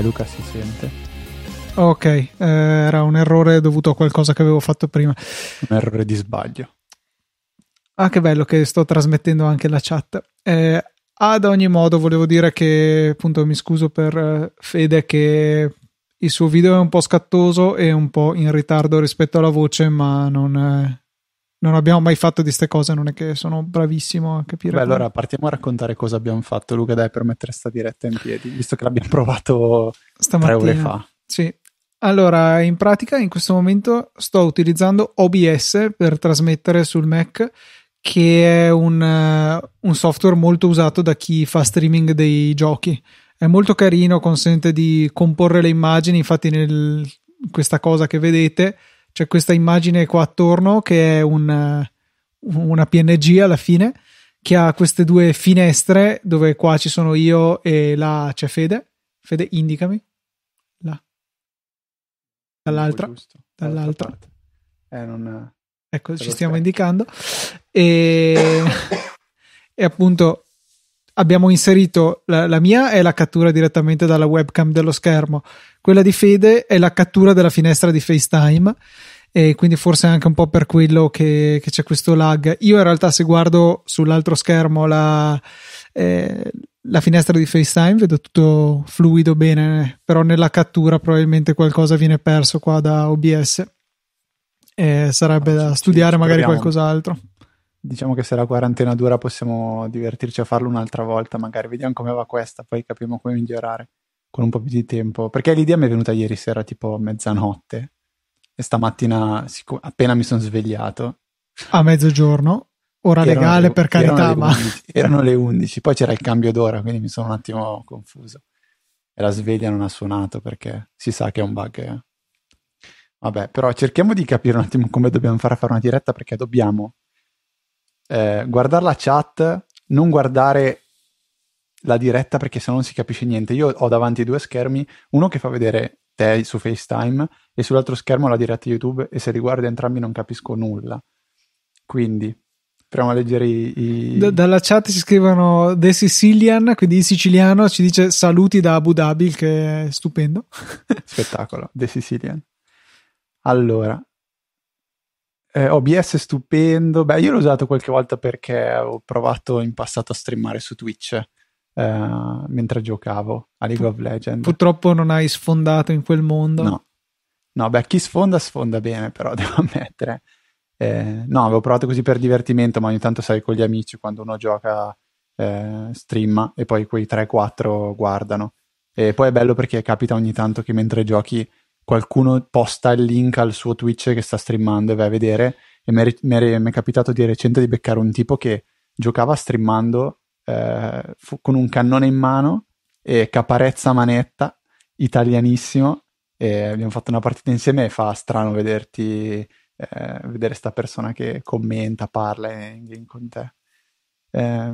Luca si sente. Ok, eh, era un errore dovuto a qualcosa che avevo fatto prima. Un errore di sbaglio. Ah, che bello che sto trasmettendo anche la chat. Eh, ad ogni modo, volevo dire che appunto mi scuso per eh, Fede che il suo video è un po' scattoso e un po' in ritardo rispetto alla voce, ma non, è, non abbiamo mai fatto di queste cose, non è che sono bravissimo a capire. Beh, allora partiamo a raccontare cosa abbiamo fatto, Luca, dai, per mettere sta diretta in piedi, visto che l'abbiamo provato Stamattina. tre ore fa. Sì. Allora, in pratica, in questo momento sto utilizzando OBS per trasmettere sul Mac, che è un, uh, un software molto usato da chi fa streaming dei giochi. È molto carino, consente di comporre le immagini, infatti nel, questa cosa che vedete c'è questa immagine qua attorno che è un, una PNG alla fine che ha queste due finestre dove qua ci sono io e là c'è Fede. Fede, indicami. Là. Dall'altra. Dall'altra. Eh, non... Ecco, ci stiamo indicando. E, e appunto abbiamo inserito la, la, mia è la cattura direttamente dalla webcam dello schermo, quella di Fede è la cattura della finestra di FaceTime e quindi forse anche un po' per quello che, che c'è questo lag. Io in realtà se guardo sull'altro schermo la, eh, la finestra di FaceTime vedo tutto fluido bene, però nella cattura probabilmente qualcosa viene perso qua da OBS. E sarebbe da studiare magari qualcos'altro. Diciamo che se la quarantena dura possiamo divertirci a farlo un'altra volta, magari vediamo come va questa, poi capiamo come migliorare con un po' più di tempo. Perché l'idea mi è venuta ieri sera tipo mezzanotte e stamattina appena mi sono svegliato. A mezzogiorno, ora legale le, per carità, erano ma... 11, erano le 11, poi c'era il cambio d'ora, quindi mi sono un attimo confuso. E la sveglia non ha suonato perché si sa che è un bug. Eh. Vabbè, però cerchiamo di capire un attimo come dobbiamo fare a fare una diretta perché dobbiamo eh, guardare la chat, non guardare la diretta perché se no non si capisce niente. Io ho davanti due schermi, uno che fa vedere te su FaceTime e sull'altro schermo la diretta YouTube e se li guardo entrambi non capisco nulla. Quindi proviamo a leggere i... i... Da, dalla chat si scrivono The Sicilian, quindi in siciliano ci dice saluti da Abu Dhabi, che è stupendo. Spettacolo, The Sicilian. Allora, eh, OBS è stupendo. Beh, io l'ho usato qualche volta perché ho provato in passato a streamare su Twitch eh, mentre giocavo a League of Legends. Purtroppo non hai sfondato in quel mondo. No. No, beh, chi sfonda sfonda bene, però devo ammettere. Eh, no, avevo provato così per divertimento, ma ogni tanto sai con gli amici quando uno gioca eh, streama e poi quei 3-4 guardano. E poi è bello perché capita ogni tanto che mentre giochi qualcuno posta il link al suo Twitch che sta streamando e vai a vedere. E mi è, capitato di recente di beccare un tipo che giocava streamando eh, fu, con un cannone in mano e caparezza manetta, italianissimo. E abbiamo fatto una partita insieme e fa strano vederti, eh, vedere sta persona che commenta, parla in game con te. Eh,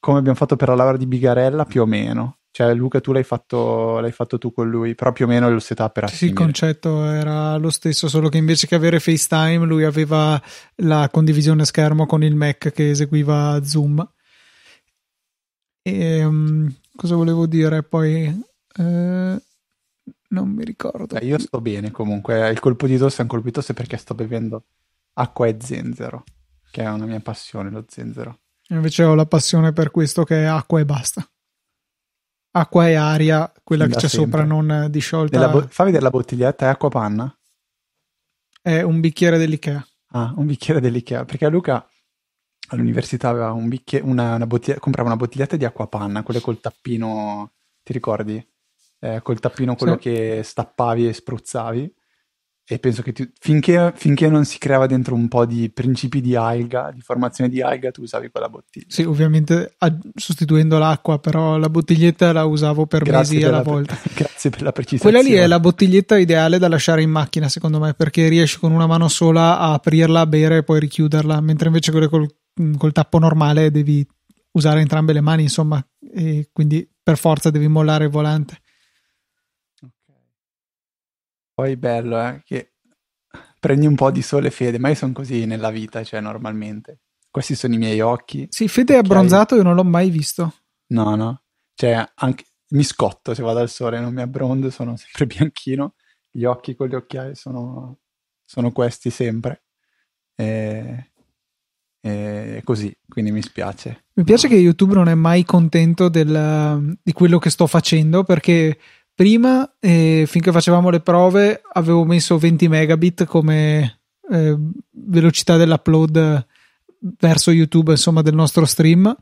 come abbiamo fatto per la laurea di Bigarella, più o meno cioè, Luca, tu l'hai fatto, l'hai fatto tu con lui, però più o meno lo setup era Sì, il concetto era lo stesso, solo che invece che avere FaceTime, lui aveva la condivisione schermo con il Mac che eseguiva Zoom. E um, cosa volevo dire poi? Eh, non mi ricordo. Eh, io sto bene comunque. Il colpo di tosse è un colpo di tosse perché sto bevendo acqua e zenzero, che è una mia passione, lo zenzero. Invece ho la passione per questo che è acqua e basta acqua e aria, quella che c'è sempre. sopra non disciolta. Bo- fa vedere la bottiglietta, è acqua panna? È un bicchiere dell'Ikea. Ah, un bicchiere dell'Ikea, perché Luca all'università aveva un bicchiere, una, una bottiglia, comprava una bottiglietta di acqua panna, quelle col tappino, ti ricordi? Eh, col tappino quello sì. che stappavi e spruzzavi e penso che tu, finché, finché, non si creava dentro un po' di principi di alga, di formazione di alga, tu usavi quella bottiglia. Sì, ovviamente sostituendo l'acqua, però la bottiglietta la usavo per Grazie mesi per alla la, volta. Grazie per la precisione. Quella lì è la bottiglietta ideale da lasciare in macchina, secondo me, perché riesci con una mano sola a aprirla, a bere e poi richiuderla, mentre invece quelle col, col tappo normale devi usare entrambe le mani, insomma, e quindi per forza devi mollare il volante. Poi bello, eh, che prendi un po' di sole fede, ma io sono così nella vita, cioè normalmente. Questi sono i miei occhi. Sì, Fede è abbronzato, io non l'ho mai visto. No, no. Cioè, anche mi scotto se vado al sole, non mi abbrondo, sono sempre bianchino, gli occhi con gli occhiali sono, sono questi sempre. E, e così, quindi mi spiace. Mi piace che YouTube non è mai contento del, di quello che sto facendo perché prima, eh, finché facevamo le prove, avevo messo 20 megabit come eh, velocità dell'upload verso YouTube, insomma, del nostro stream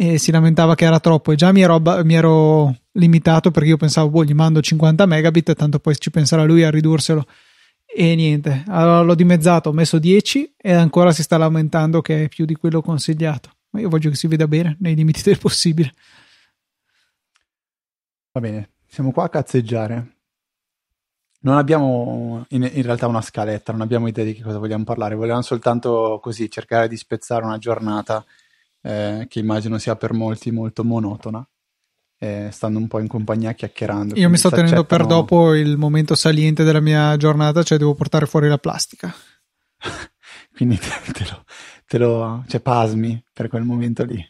e si lamentava che era troppo e già mi ero, mi ero limitato perché io pensavo, boh, gli mando 50 megabit, tanto poi ci penserà lui a ridurselo e niente, allora l'ho dimezzato, ho messo 10 e ancora si sta lamentando che è più di quello consigliato. Ma io voglio che si veda bene, nei limiti del possibile. Va bene, siamo qua a cazzeggiare. Non abbiamo in, in, realtà una scaletta, non abbiamo idea di che cosa vogliamo parlare, volevamo soltanto così cercare di spezzare una giornata eh, che immagino sia per molti molto monotona eh, stando un po' in compagnia chiacchierando. Io mi sto tenendo per dopo il momento saliente della mia giornata, cioè devo portare fuori la plastica. quindi te, te, lo, te lo cioè, pasmi per quel momento lì.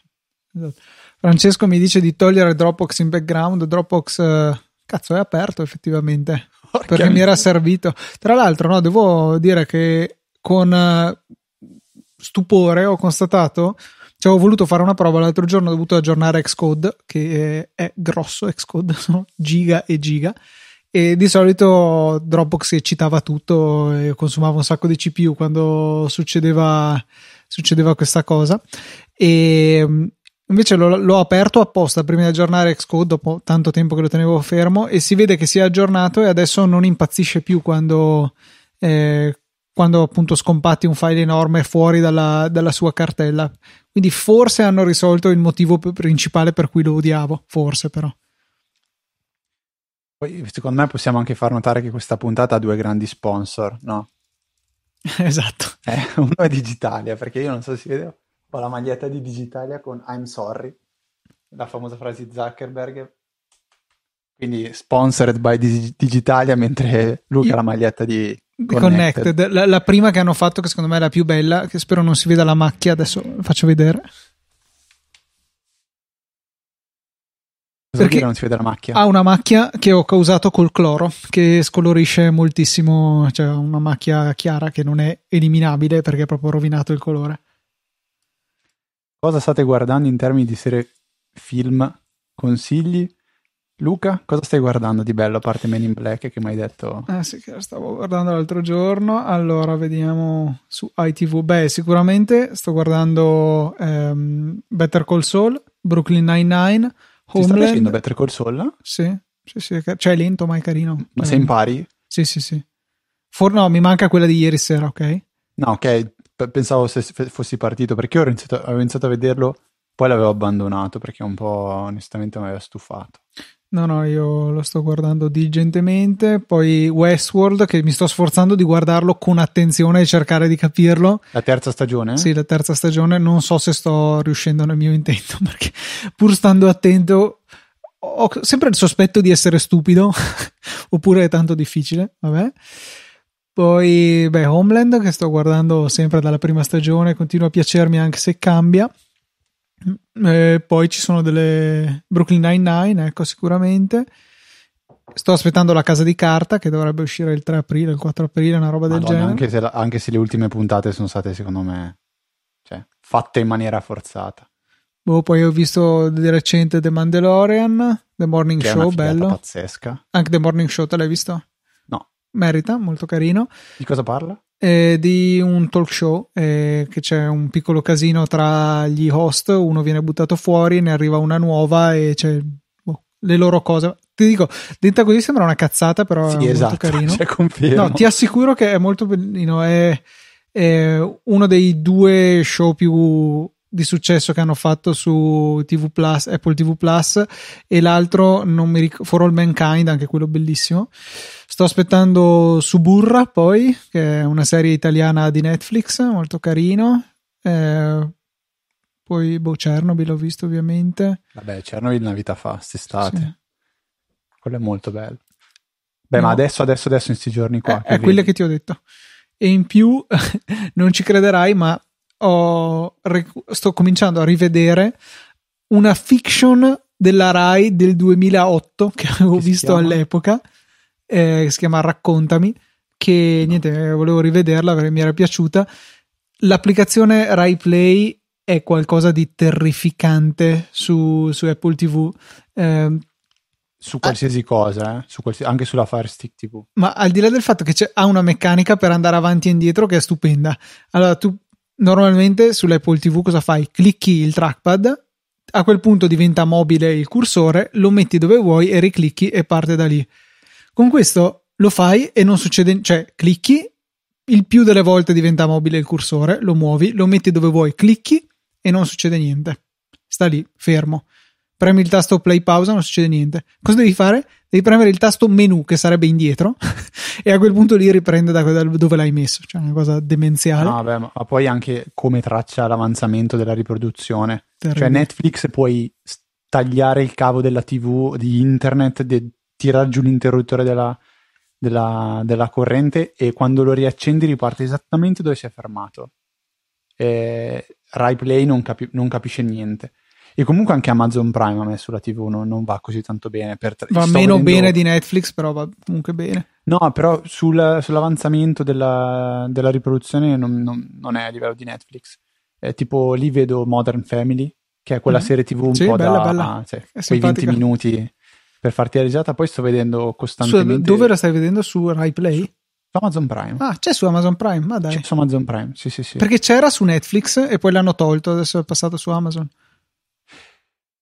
Esatto. Francesco mi dice di togliere Dropbox in background. Dropbox, eh, cazzo, è aperto effettivamente Porca perché mia. mi era servito. Tra l'altro, no, devo dire che con eh, stupore ho constatato ci avevo voluto fare una prova l'altro giorno, ho dovuto aggiornare Xcode, che è, grosso Xcode, sono giga e giga. E di solito Dropbox eccitava tutto e consumava un sacco di CPU quando succedeva, succedeva questa cosa. E invece l'ho, l'ho, aperto apposta prima di aggiornare Xcode dopo tanto tempo che lo tenevo fermo e si vede che si è aggiornato e adesso non impazzisce più quando, eh, quando appunto scompatti un file enorme fuori dalla, dalla sua cartella. Quindi forse hanno risolto il motivo principale per cui lo odiavo, forse però. Poi secondo me possiamo anche far notare che questa puntata ha due grandi sponsor, no? esatto. Eh, uno è Digitalia, perché io non so se si vede, ho la maglietta di Digitalia con I'm sorry, la famosa frase di Zuckerberg. Quindi sponsored by Digitalia, mentre Luca ha la maglietta di Connected, Connected. La, la, prima che hanno fatto, che secondo me è la più bella, che spero non si veda la macchia, adesso faccio vedere. Cosa Perché non si vede la macchia? Ha una macchia che ho causato col cloro, che scolorisce moltissimo, cioè una macchia chiara che non è eliminabile perché è proprio rovinato il colore. Cosa state guardando in termini di serie film? Consigli? Luca, cosa stai guardando di bello a parte Men in Black che mi hai detto? Eh sì, che lo stavo guardando l'altro giorno. Allora, vediamo su ITV. Beh, sicuramente sto guardando um, Better Call Saul, Brooklyn Nine-Nine, Homeland. Ti sta piacendo Better Call Saul? Sì, sì, sì. Cioè è lento ma è carino. Ma se impari? Sì, sì, sì. For, no, mi manca quella di ieri sera, ok? No, ok. Pensavo se fossi partito perché io iniziato, avevo iniziato a vederlo, poi l'avevo abbandonato perché un po' onestamente mi aveva stufato. No, no, io lo sto guardando diligentemente. Poi Westworld, che mi sto sforzando di guardarlo con attenzione e cercare di capirlo. La terza stagione? Sì, la terza stagione. Non so se sto riuscendo nel mio intento, perché pur stando attento, ho sempre il sospetto di essere stupido, oppure è tanto difficile. Vabbè. Poi, beh, Homeland, che sto guardando sempre dalla prima stagione, continua a piacermi anche se cambia. Eh, poi ci sono delle Brooklyn Nine-Nine, ecco sicuramente. Sto aspettando la casa di carta che dovrebbe uscire il 3 aprile, il 4 aprile, una roba Madonna, del genere. Anche se, anche se, le ultime puntate sono state, secondo me, cioè, fatte in maniera forzata. Boh, poi ho visto di recente The Mandalorian, The Morning che Show, bello. pazzesca. Anche The Morning Show te l'hai visto? No. Merita, molto carino. Di cosa parla? Eh, di un talk show eh, che c'è un piccolo casino tra gli host, uno viene buttato fuori, ne arriva una nuova e c'è boh, le loro cose. Ti dico, detta così sembra una cazzata, però sì, è esatto, molto carino. Cioè, no, ti assicuro che è molto bellino. È, è uno dei due show più di successo che hanno fatto su TV Plus, Apple TV Plus e l'altro non mi ricordo, For All Mankind, anche quello bellissimo. Sto aspettando Suburra poi, che è una serie italiana di Netflix, molto carino. Eh, poi boh, Chernobyl ho visto ovviamente. Vabbè, Chernobyl una vita fa, quest'estate. Sì. Quello è molto bello. Beh, no. ma adesso, adesso, adesso in questi giorni qua. Eh, è quelle che ti ho detto. E in più, non ci crederai, ma ho, sto cominciando a rivedere una fiction della Rai del 2008 che avevo Che visto chiama? all'epoca, eh, che si chiama Raccontami, che niente, volevo rivederla perché mi era piaciuta. L'applicazione Rai Play è qualcosa di terrificante su, su Apple TV. Eh, Su qualsiasi cosa, eh? Su qualsiasi- anche sulla Fire Stick TV. ma al di là del fatto che c'è, ha una meccanica per andare avanti e indietro che è stupenda. Allora, tu normalmente sull'Apple TV cosa fai? Clicchi il trackpad, a quel punto diventa mobile il cursore, lo metti dove vuoi e riclicchi e parte da lì. Con questo lo fai e non succede, cioè clicchi, il più delle volte diventa mobile il cursore, lo muovi, lo metti dove vuoi, clicchi e non succede niente. Sta lì, fermo. Premi il tasto play pausa, non succede niente. Cosa devi fare? Devi premere il tasto menu che sarebbe indietro e a quel punto lì riprende da dove l'hai messo. Cioè, una cosa demenziale. No, vabbè, ma poi anche come traccia l'avanzamento della riproduzione. Terribile. Cioè Netflix puoi tagliare il cavo della TV di internet, de- tirare giù l'interruttore della, della- della corrente e quando lo riaccendi riparte esattamente dove si è fermato. Rai Play non, capi- non capisce niente. E comunque anche Amazon Prime a me sulla TV non, non va così tanto bene. Per tra- Va meno vedendo- bene di Netflix, però va comunque bene. No, però sul- sull'avanzamento della, della riproduzione non, non- non è a livello di Netflix. È tipo lì vedo Modern Family, che è quella Mhm. serie TV un Sì, po' bella, da bella. cioè, È quei 20 simpatica. minuti per farti la risata. Poi sto vedendo Su, costantemente dove la stai vedendo? Su Rai Play? su Amazon Prime. Ah, c'è su Amazon Prime, ma dai. C'è su Amazon Prime, sì, sì, sì. Perché c'era su Netflix e poi l'hanno tolto, adesso è passato su Amazon.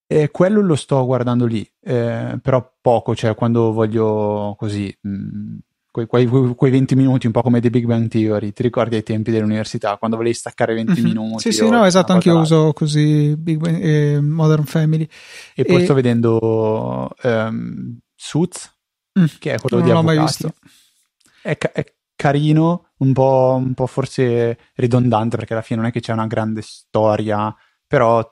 E quello lo sto guardando lì, eh, però poco, cioè quando voglio così, mh, quei, quei- quei 20 minuti, un po' come The Big Bang Theory, ti ricordi ai tempi dell'università, quando volevi staccare 20 Mhm. minuti? Sì, sì, no, esatto, anche io uso così Big Bang, eh, Modern Family. E poi E- sto vedendo ehm, Suits, Mm, che è quello non di l'ho mai avvocati. visto. È, ca- è carino, un po', un po' forse ridondante, perché alla fine non è che c'è una grande storia, però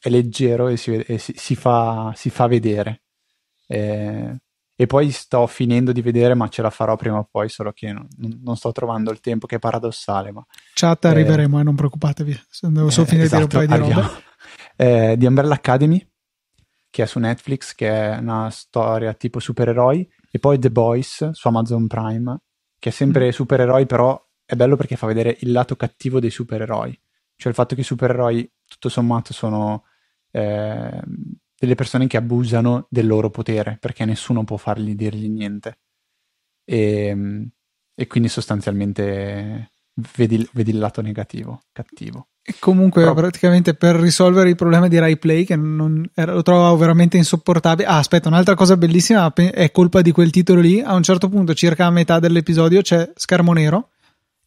è leggero e si, e si- si fa, si fa vedere. Eh, e poi sto finendo di vedere, ma ce la farò prima o poi, solo che non, non sto trovando il tempo, che è paradossale, ma Chat Eh, arriveremo, eh, non preoccupatevi. Devo solo eh, finire di dire un esatto, paio di robe. Eh, di Umbrella Academy, che è su Netflix, che è una storia tipo supereroi, e poi The Boys su Amazon Prime, che è sempre Mm. supereroi, però è bello perché fa vedere il lato cattivo dei supereroi. Cioè il fatto che i supereroi, tutto sommato, sono eh, delle persone che abusano del loro potere, perché nessuno può fargli dirgli niente. E, e quindi sostanzialmente vedi, vedi il lato negativo, cattivo. E comunque, Però- praticamente per risolvere il problema di Rai Play, che non lo trovavo veramente insopportabile. Ah, aspetta, un'altra cosa bellissima è colpa di quel titolo lì. A un certo punto, circa a metà dell'episodio, c'è schermo nero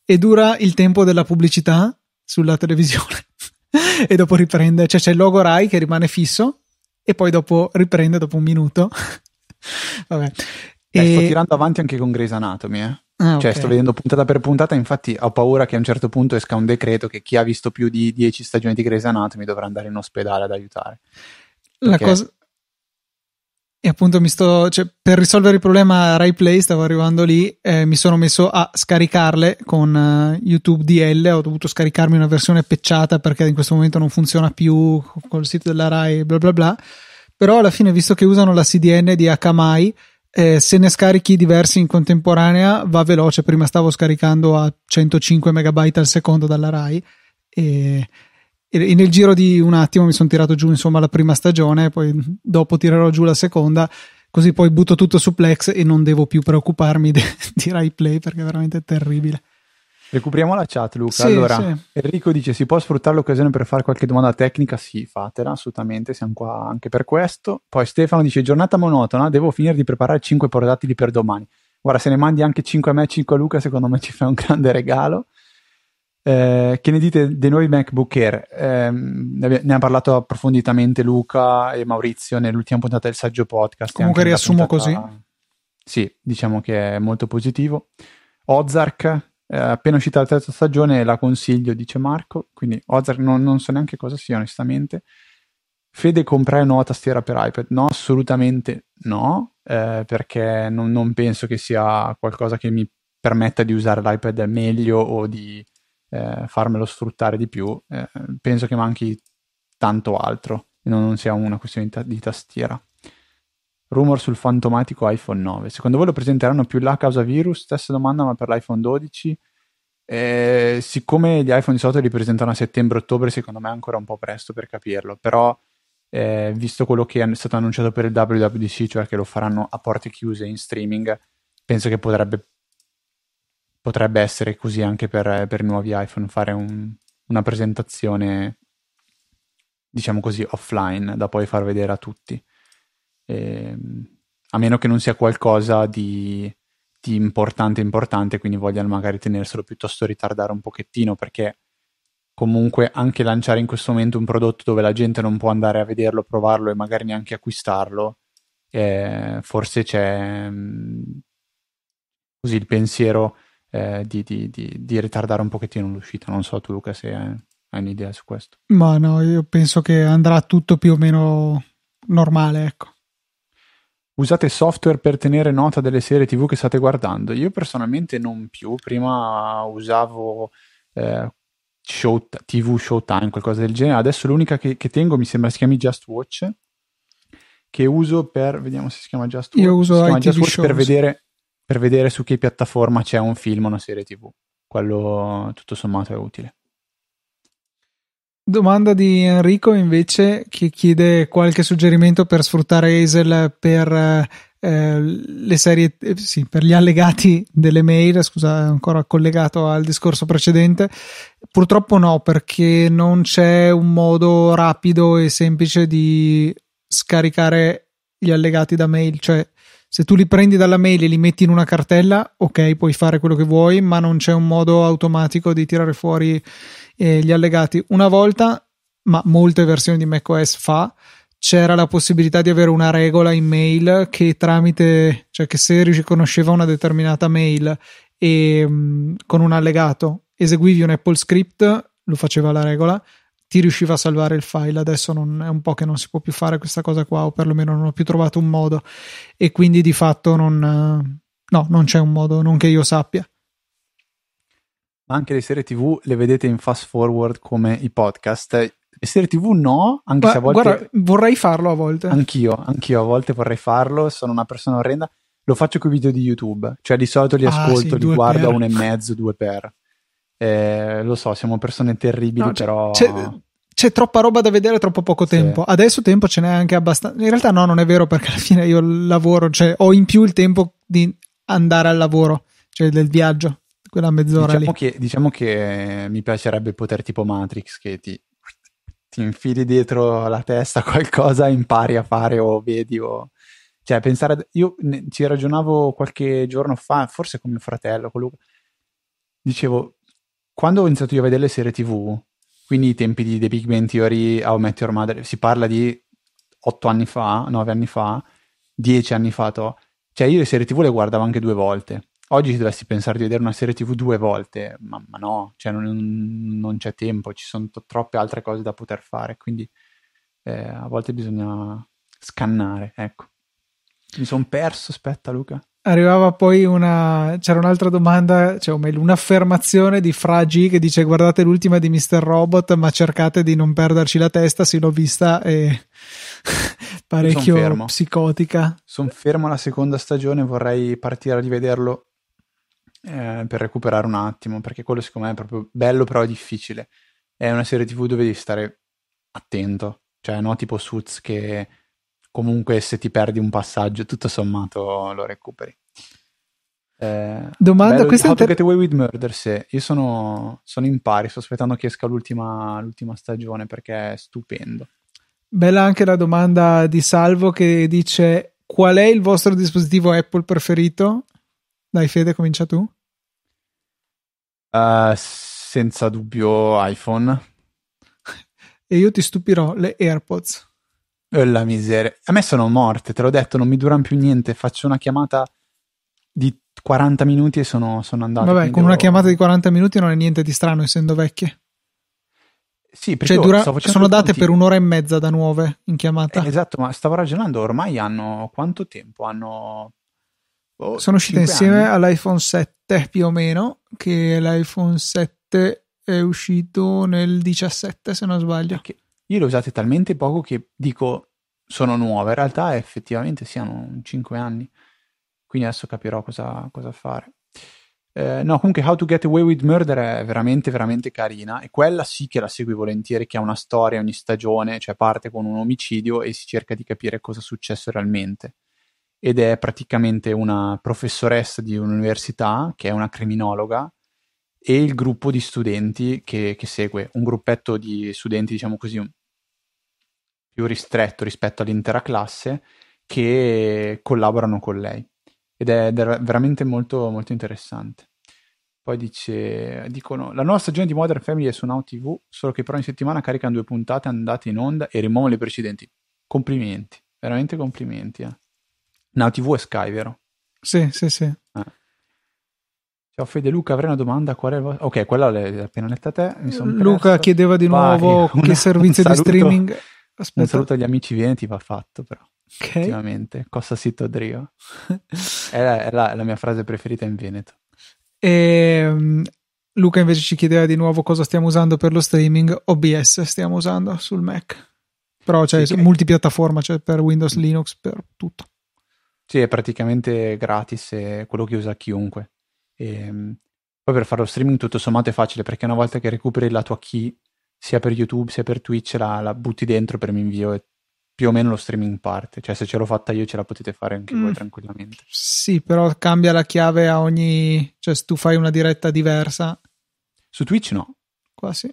e dura il tempo della pubblicità sulla televisione. e dopo riprende, cioè c'è il logo Rai che rimane fisso e poi dopo riprende dopo un minuto. Vabbè. Eh, sto tirando avanti anche con Grey's Anatomy, eh. ah, Cioè, ok. sto vedendo puntata per puntata, infatti ho paura che a un certo punto esca un decreto che chi ha visto più di 10 stagioni di Grey's Anatomy dovrà andare in ospedale ad aiutare. La Perché- cosa. E appunto mi sto. Cioè, per risolvere il problema Rai Play, stavo arrivando lì, eh, mi sono messo a scaricarle con eh, YouTube DL. Ho dovuto scaricarmi una versione pecciata perché in questo momento non funziona più col sito della Rai, bla bla bla. Però alla fine, visto che usano la CDN di HMI, eh, se ne scarichi diversi in contemporanea va veloce. Prima stavo scaricando a 105 megabyte al secondo dalla Rai e, e nel giro di un attimo mi sono tirato giù insomma la prima stagione, poi dopo tirerò giù la seconda. Così poi butto tutto su Plex e non devo più preoccuparmi di, di Rai Play perché è veramente terribile. Recuperiamo la chat, Luca. Sì, allora, sì. Enrico dice: Si può sfruttare l'occasione per fare qualche domanda tecnica? Sì, fatela, assolutamente. Siamo qua anche per questo. Poi Stefano dice: Giornata monotona, devo finire di preparare 5 portatili per domani. Guarda, se ne mandi anche 5 a me e 5 a Luca, secondo me ci fai un grande regalo. Eh, che ne dite dei nuovi MacBook Air? Ehm, ne ha parlato approfonditamente Luca e Maurizio nell'ultima puntata del saggio podcast. Comunque riassumo puntata- Sì, diciamo che è molto positivo. Ozark, eh, appena uscita la terza stagione, la consiglio, dice Marco. Quindi Ozark non, non so neanche cosa sia, onestamente. Fede, comprare nuova tastiera per iPad? No, assolutamente no, eh, perché non, non penso che sia qualcosa che mi permetta di usare l'iPad meglio o di eh, farmelo sfruttare di più. Eh, penso che manchi tanto altro. non, non sia una questione di, ta- di tastiera. Rumor sul fantomatico iPhone 9. Secondo voi lo presenteranno più là a causa virus? Stessa domanda, ma per l'iPhone 12? Eh, siccome gli iPhone di solito li presentano a settembre-ottobre, secondo me è ancora un po' presto per capirlo. Però, eh, visto quello che è stato annunciato per il WWDC, cioè che lo faranno a porte chiuse in streaming, penso che potrebbe, potrebbe essere così anche per, per nuovi iPhone, fare un, una presentazione, diciamo così, offline, da poi far vedere a tutti. Eh, a meno che non sia qualcosa di, di, importante importante, quindi vogliano magari tenerselo piuttosto ritardare un pochettino, perché comunque anche lanciare in questo momento un prodotto dove la gente non può andare a vederlo, provarlo e magari neanche acquistarlo, eh, forse c'è mm, così il pensiero eh, di, di, di, di, ritardare un pochettino l'uscita. Non so tu Luca se hai, hai un'idea su questo. Ma no, io penso che andrà tutto più o meno normale, ecco usate software per tenere nota delle serie TV che state guardando? Io personalmente non più, prima usavo eh, show, TV Showtime, qualcosa del genere, adesso l'unica che, che, tengo mi sembra si chiami Just Watch, che uso per, vediamo se si chiama Just Watch, Io uso si Just Watch per vedere, per vedere su che piattaforma c'è un film o una serie TV, quello tutto sommato è utile. Domanda di Enrico invece che chiede qualche suggerimento per sfruttare Hazel per eh, le serie, eh, sì, per gli allegati delle mail, scusa, ancora collegato al discorso precedente. Purtroppo no, perché non c'è un modo rapido e semplice di scaricare gli allegati da mail, cioè se tu li prendi dalla mail e li metti in una cartella, ok, puoi fare quello che vuoi, ma non c'è un modo automatico di tirare fuori eh, gli allegati. Una volta, ma molte versioni di macOS fa, c'era la possibilità di avere una regola in mail che tramite, cioè che se riconosceva una determinata mail e mh, mm, con un allegato eseguivi un Apple script, lo faceva la regola, ti riusciva a salvare il file. Adesso non, è un po' che non si può più fare questa cosa qua, o perlomeno non ho più trovato un modo, e quindi di fatto non, no, non c'è un modo, non che io sappia. Ma anche le serie TV le vedete in fast forward come i podcast. Le serie TV no, anche Gua- se a volte... Guarda, vorrei farlo a volte. Anch'io, anch'io a volte vorrei farlo, sono una persona orrenda. Lo faccio con i video di YouTube, cioè di solito li ascolto, ah, sì, li guardo per. a uno e mezzo, due per. Eh, lo so, siamo persone terribili, no, c'è, però... C'è, c'è, troppa roba da vedere, troppo poco tempo. Sì. Adesso tempo ce n'è anche abbastanza. In realtà no, non è vero perché alla fine io lavoro, cioè ho in più il tempo di andare al lavoro, cioè del viaggio quella mezz'ora diciamo lì. Che, diciamo che mi piacerebbe poter tipo Matrix che ti, ti infili dietro la testa qualcosa, impari a fare o vedi o... Cioè, pensare... Io ne, ci ragionavo qualche giorno fa, forse con mio fratello, con Luca. Dicevo, quando ho iniziato io a vedere le serie tv, quindi i tempi di The Big Bang Theory, How I Met Your Mother, si parla di otto anni fa, nove anni fa, dieci anni fa, to. cioè io le serie tv le guardavo anche due volte oggi dovessi pensare di vedere una serie tv due volte, ma, ma no, cioè non, non, c'è tempo, ci sono t- troppe altre cose da poter fare, quindi eh, a volte bisogna scannare, ecco. Mi sono perso, aspetta Luca. Arrivava poi una. C'era un'altra domanda, cioè, o meglio, un'affermazione di Fragi che dice: Guardate l'ultima di Mr. Robot, ma cercate di non perderci la testa. Sì, l'ho vista e parecchio son psicotica. Sono fermo alla seconda stagione, vorrei partire a rivederlo eh, per recuperare un attimo, perché quello secondo me è proprio bello, però è difficile. È una serie TV dove devi stare attento, cioè no tipo Suits che comunque se ti perdi un passaggio tutto sommato lo recuperi. Eh, Domanda bello, questa How inter- to Get Away with Murder se io sono, sono in pari sto aspettando che esca l'ultima, l'ultima stagione perché è stupendo bella anche la domanda di Salvo che dice qual è il vostro dispositivo Apple preferito dai Fede, comincia tu. Uh, senza dubbio iPhone. e io ti stupirò, le AirPods. Oh, la miseria. A me sono morte, te l'ho detto, non mi durano più niente. Faccio una chiamata di 40 minuti e sono, sono andato. Vabbè, con devo... una chiamata di 40 minuti non è niente di strano, essendo vecchie. Sì, perché cioè, dura, sono date conti... per un'ora e mezza da nuove in chiamata. Eh, esatto, ma stavo ragionando, ormai hanno quanto tempo? Hanno Oh, sono uscite insieme anni. all'iPhone 7 più o meno, che l'iPhone 7 è uscito nel 17 se non sbaglio. Che, io le ho usate talmente poco che dico sono nuove, in realtà effettivamente siano 5 anni, quindi adesso capirò cosa, cosa fare. Eh, no, comunque How to Get Away with Murder è veramente, veramente carina e quella sì che la segui volentieri, che ha una storia ogni stagione, cioè parte con un omicidio e si cerca di capire cosa è successo realmente. Ed è praticamente una professoressa di un'università che è una criminologa e il gruppo di studenti che, che segue, un gruppetto di studenti, diciamo così, più ristretto rispetto all'intera classe, che collaborano con lei. Ed è, ed è veramente molto, molto interessante. Poi dice, dicono, la nuova stagione di Modern Family è su Now TV, solo che però in settimana caricano due puntate andate in onda e rimuovono le precedenti. Complimenti, veramente complimenti. Eh. Now TV e Sky, vero? Sì, sì, sì. Eh. Ciao Fede Luca, avrei una domanda. Qual è il vostro... Ok, quella l'hai appena letta te. Luca chiedeva di nuovo Vai, che servizio di streaming. Aspetta. Un saluto agli amici veneti va fatto, però. Ok. Effettivamente. Cosa sito Drio. è, la, è, la, la mia frase preferita in Veneto. E um, Luca invece ci chiedeva di nuovo cosa stiamo usando per lo streaming. OBS stiamo usando sul Mac. Però c'è sì, multipiattaforma, cioè per Windows, Linux, per tutto. Sì, è praticamente gratis, è quello che usa chiunque. E, ehm, poi per fare lo streaming tutto sommato è facile perché una volta che recuperi la tua key sia per YouTube sia per Twitch la, la butti dentro per mi invio e più o meno lo streaming parte. Cioè se ce l'ho fatta io ce la potete fare anche mm. voi tranquillamente. Sì, però cambia la chiave a ogni... cioè se tu fai una diretta diversa. Su Twitch no. Qua sì.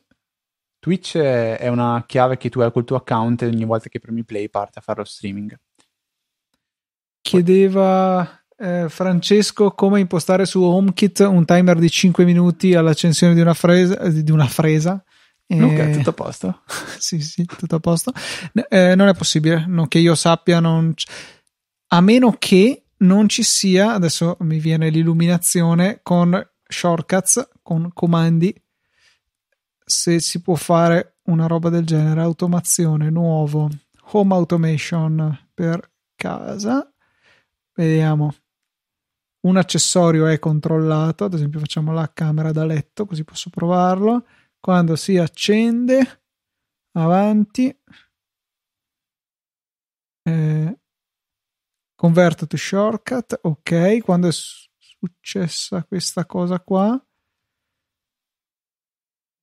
Twitch è una chiave che tu hai col tuo account e ogni volta che premi play parte a fare lo streaming. Chiedeva eh, Francesco come impostare su HomeKit un timer di 5 minuti all'accensione di una fresa, di una fresa Ok, tutto a posto? sì, sì, tutto a posto. Eh, non è possibile, non che io sappia, non... a meno che non ci sia, adesso mi viene l'illuminazione, con shortcuts, con comandi, se si può fare una roba del genere, automazione, nuovo, home automation per casa, vediamo, un accessorio è controllato, ad esempio facciamo la camera da letto, così posso provarlo, quando si accende avanti eh, convert to shortcut ok quando è successa questa cosa qua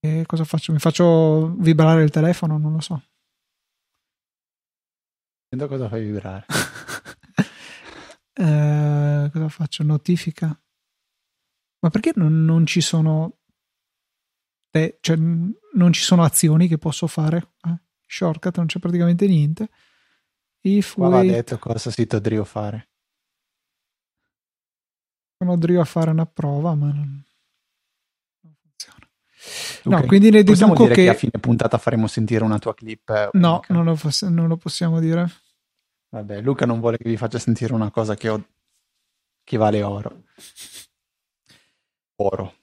e cosa faccio? Mi faccio vibrare il telefono non lo so. Sento cosa fai vibrare. Eh, cosa faccio? Notifica. Ma perché non, non ci sono te, cioè, non ci sono azioni che posso fare. Eh? Shortcut non c'è praticamente niente. If Qua wait, va detto cosa si Drio fare. Sono Drio a fare una prova, ma non, non funziona. Okay. No, quindi ne Possiamo deduco che... che a fine puntata faremo sentire una tua clip. Unica. No, non lo, non lo possiamo dire. Vabbè, Luca non vuole che vi faccia sentire una cosa che, ho... che vale oro. Oro.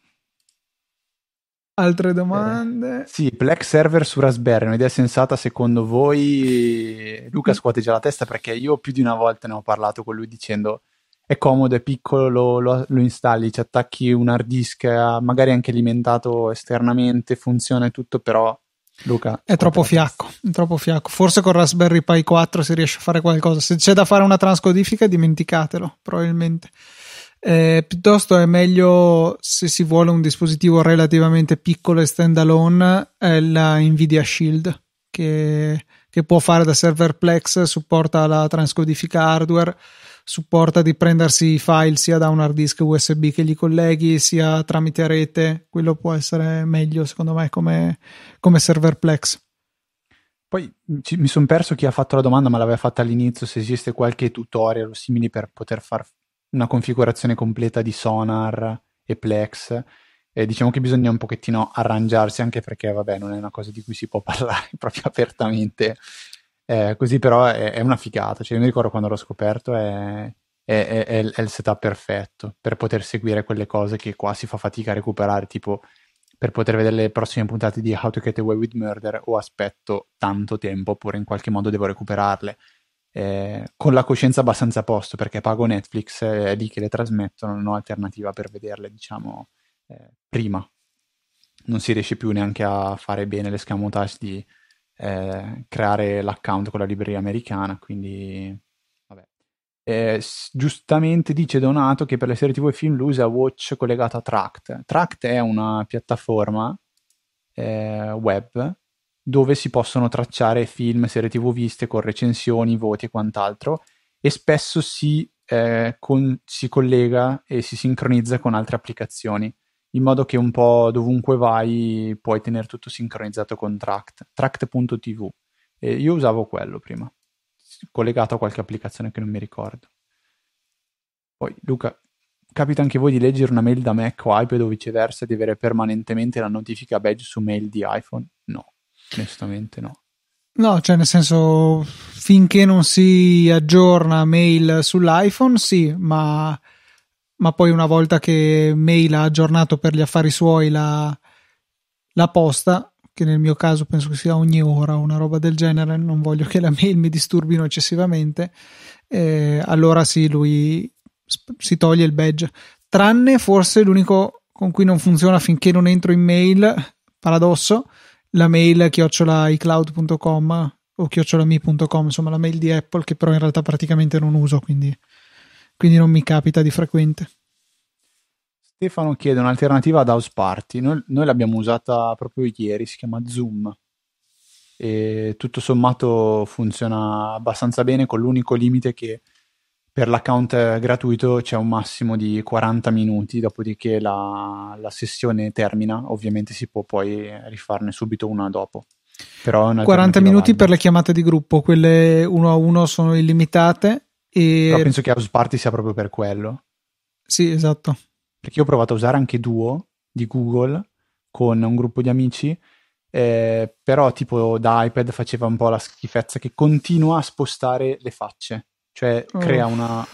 Altre domande? Eh, sì, Black Server su Raspberry, un'idea sensata secondo voi? Luca scuote già la testa perché io più di una volta ne ho parlato con lui dicendo è comodo, è piccolo, lo, lo, lo installi, ci attacchi un hard disk, magari anche alimentato esternamente, funziona e tutto, però Luca è troppo fiacco, è troppo fiacco. Forse con Raspberry Pi 4 si riesce a fare qualcosa. Se c'è da fare una transcodifica, dimenticatelo, probabilmente. Eh, piuttosto è meglio se si vuole un dispositivo relativamente piccolo e standalone è la Nvidia Shield che, che può fare da server Plex, supporta la transcodifica hardware, supporta di prendersi i file sia da un hard disk USB che gli colleghi sia tramite rete, quello può essere meglio secondo me come, come server Plex. Poi ci, mi sono perso chi ha fatto la domanda, ma l'aveva fatta all'inizio, se esiste qualche tutorial o simili per poter far una configurazione completa di Sonar e Plex. E diciamo che bisogna un pochettino arrangiarsi, anche perché, vabbè, non è una cosa di cui si può parlare proprio apertamente. Eh, così però è, è, una figata. Cioè, io mi ricordo quando l'ho scoperto, è, è, è, il setup perfetto per poter seguire quelle cose che qua si fa fatica a recuperare, tipo per poter vedere le prossime puntate di How to Get Away with Murder o aspetto tanto tempo oppure in qualche modo devo recuperarle eh, con la coscienza abbastanza a posto perché pago Netflix, è lì che le trasmettono, non ho alternativa per vederle, diciamo, eh, prima. Non si riesce più neanche a fare bene l'escamotage di eh, creare l'account con la libreria americana, quindi. Eh, giustamente dice Donato che per le serie TV e film lui usa Watch collegato a Tract. Tract è una piattaforma eh, web dove si possono tracciare film, serie TV viste con recensioni, voti e quant'altro e spesso si, eh, con, si collega e si sincronizza con altre applicazioni in modo che un po' dovunque vai puoi tenere tutto sincronizzato con Tract, tract.tv. E io usavo quello prima, collegato a qualche applicazione che non mi ricordo. Poi Luca, capita anche voi di leggere una mail da Mac o iPad o viceversa e di avere permanentemente la notifica badge su mail di iPhone? Onestamente no. No, cioè nel senso finché non si aggiorna mail sull'iPhone, sì, ma ma poi una volta che Mail ha aggiornato per gli affari suoi la, la posta, che nel mio caso penso che sia ogni ora una roba del genere, non voglio che la mail mi disturbino eccessivamente, eh, allora sì, lui si toglie il badge. Tranne forse l'unico con cui non funziona finché non entro in mail, paradosso, la mail chiocciolaicloud.com o chiocciolami.com, insomma la mail di Apple che però in realtà praticamente non uso, quindi quindi non mi capita di frequente. Stefano chiede un'alternativa ad House Party. Noi, noi l'abbiamo usata proprio ieri, si chiama Zoom. E tutto sommato funziona abbastanza bene, con l'unico limite che per l'account gratuito c'è un massimo di 40 minuti, dopodiché la, la sessione termina. Ovviamente si può poi rifarne subito una dopo. Però 40 minuti valida. per le chiamate di gruppo, quelle uno a uno sono illimitate e... Però penso che House Party sia proprio per quello. Sì, esatto. Perché io ho provato a usare anche Duo di Google con un gruppo di amici, eh, però tipo da iPad faceva un po' la schifezza che continua a spostare le facce, cioè oh. crea, una,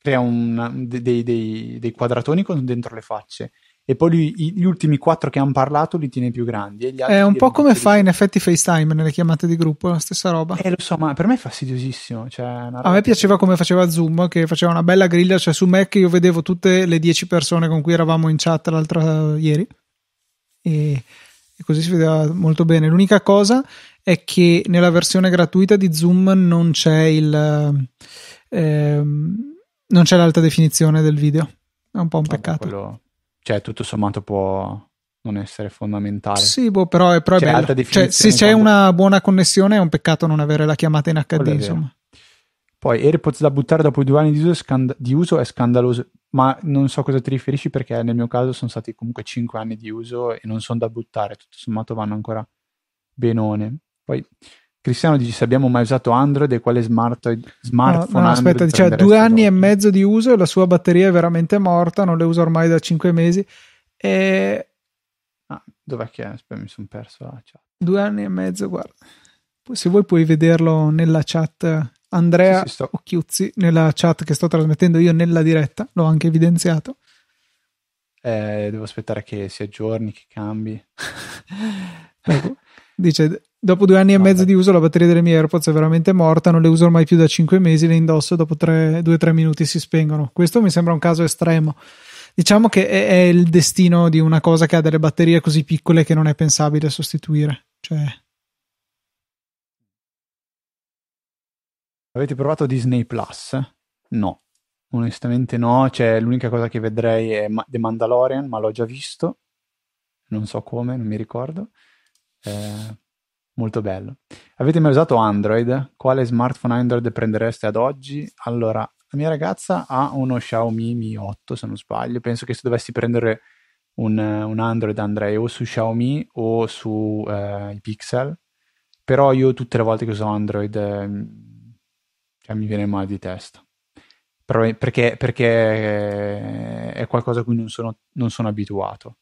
crea una, dei, dei, dei, quadratoni con dentro le facce e poi lui, gli ultimi quattro che hanno parlato li tiene più grandi. è un po' come fa in effetti FaceTime nelle chiamate di gruppo, la stessa roba. Eh, lo so, ma per me è fastidiosissimo. Cioè, a me piaceva come faceva Zoom, che faceva una bella griglia, cioè su Mac io vedevo tutte le dieci persone con cui eravamo in chat l'altra ieri e, e così si vedeva molto bene. L'unica cosa è che nella versione gratuita di Zoom non c'è il... Ehm, non c'è l'alta definizione del video. È un po' un peccato. Quello cioè tutto sommato può non essere fondamentale. Sì, boh, però è, però è bello. Cioè, se c'è quando... una buona connessione è un peccato non avere la chiamata in HD, insomma. Poi AirPods da buttare dopo due anni di uso, è scand- di uso, è scandaloso, ma non so cosa ti riferisci perché nel mio caso sono stati comunque cinque anni di uso e non sono da buttare, tutto sommato vanno ancora benone. Poi Cristiano dice se abbiamo mai usato Android e quale smart, smartphone no, no, aspetta, dice due anni e mezzo di uso e la sua batteria è veramente morta, non le uso ormai da cinque mesi e... Ah, dov'è che è? Aspetta, mi sono perso la chat. Due anni e mezzo, guarda. Se vuoi puoi vederlo nella chat Andrea sì, sì, Occhiuzzi, nella chat che sto trasmettendo io nella diretta, l'ho anche evidenziato. Eh, devo aspettare che si aggiorni, che cambi. dice Dopo due anni e mezzo di uso la batteria delle mie AirPods è veramente morta, non le uso ormai più da 5 mesi, le indosso dopo 2-3 minuti si spengono. Questo mi sembra un caso estremo. Diciamo che è, è, il destino di una cosa che ha delle batterie così piccole che non è pensabile sostituire. Cioè... Avete provato Disney Plus? No, onestamente no. Cioè, l'unica cosa che vedrei è The Mandalorian, ma l'ho già visto. Non so come, non mi ricordo. Eh, molto bello. Avete mai usato Android? Quale smartphone Android prendereste ad oggi? Allora, la mia ragazza ha uno Xiaomi Mi 8, se non sbaglio. Penso che se dovessi prendere un, un Android andrei o su Xiaomi o su eh, Pixel. Però io tutte le volte che uso Android eh, cioè, mi viene male di testa. Perché, perché è qualcosa a cui non sono, non sono abituato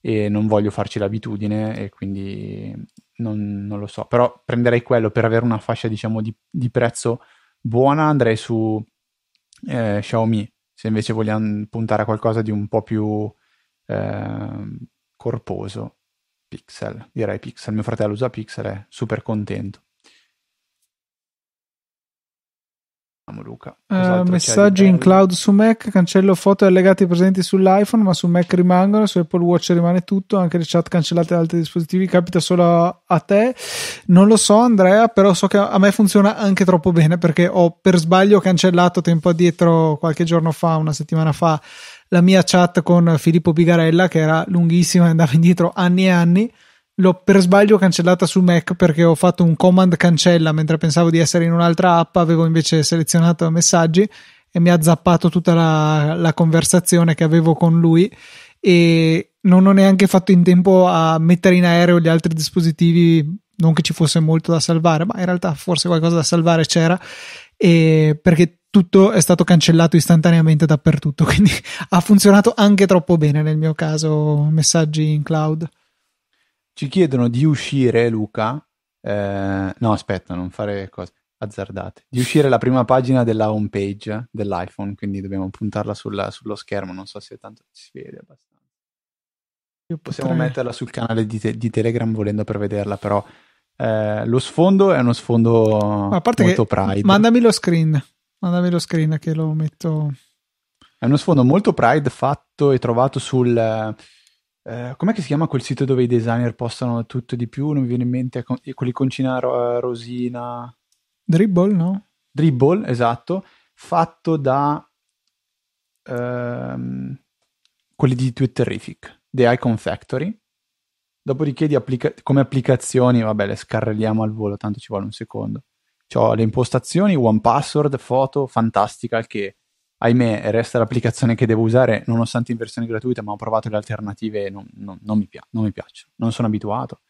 e non voglio farci l'abitudine e quindi non, non, lo so, però prenderei quello per avere una fascia diciamo di, di prezzo buona, andrei su eh, Xiaomi, se invece vogliamo puntare a qualcosa di un po' più eh, corposo, Pixel, direi Pixel, mio fratello usa Pixel, è super contento. Luca. Uh, messaggi in cloud su Mac, cancello foto e allegati presenti sull'iPhone, ma su Mac rimangono, su Apple Watch rimane tutto, anche le chat cancellate da altri dispositivi, capita solo a te. Non lo so Andrea, però so che a me funziona anche troppo bene perché ho per sbaglio cancellato tempo addietro, qualche giorno fa, una settimana fa, la mia chat con Filippo Pigarella che era lunghissima e andava indietro anni e anni l'ho per sbaglio cancellata su Mac perché ho fatto un command cancella mentre pensavo di essere in un'altra app, avevo invece selezionato messaggi e mi ha zappato tutta la, la conversazione che avevo con lui e non ho neanche fatto in tempo a mettere in aereo gli altri dispositivi, non che ci fosse molto da salvare, ma in realtà forse qualcosa da salvare c'era perché tutto è stato cancellato istantaneamente dappertutto, quindi ha funzionato anche troppo bene nel mio caso messaggi in cloud. Ci chiedono di uscire, Luca. Eh, no, aspetta, non fare cose azzardate. Di uscire la prima pagina della home page dell'iPhone, quindi dobbiamo puntarla sulla, sullo schermo. Non so se tanto si vede abbastanza. Possiamo potrei... metterla sul canale di, te- di, Telegram volendo per vederla, però eh, lo sfondo è uno sfondo a parte molto Pride. Mandami lo screen, mandami lo screen che lo metto. È uno sfondo molto Pride fatto e trovato sul eh, com'è che si chiama quel sito dove i designer postano tutto di più? Non mi viene in mente con, quell'iconcina ro- rosina. Dribble, no? Dribble, esatto, fatto da ehm, quelli di Twitterific, The Icon Factory. Dopodiché applica- come applicazioni, vabbè, le scarreliamo al volo, tanto ci vuole un secondo. Ho le impostazioni, One Password, foto, fantastica, che ahimè resta l'applicazione che devo usare nonostante in versione gratuita ma ho provato le alternative e non, non, non, mi, non mi piacciono non sono abituato.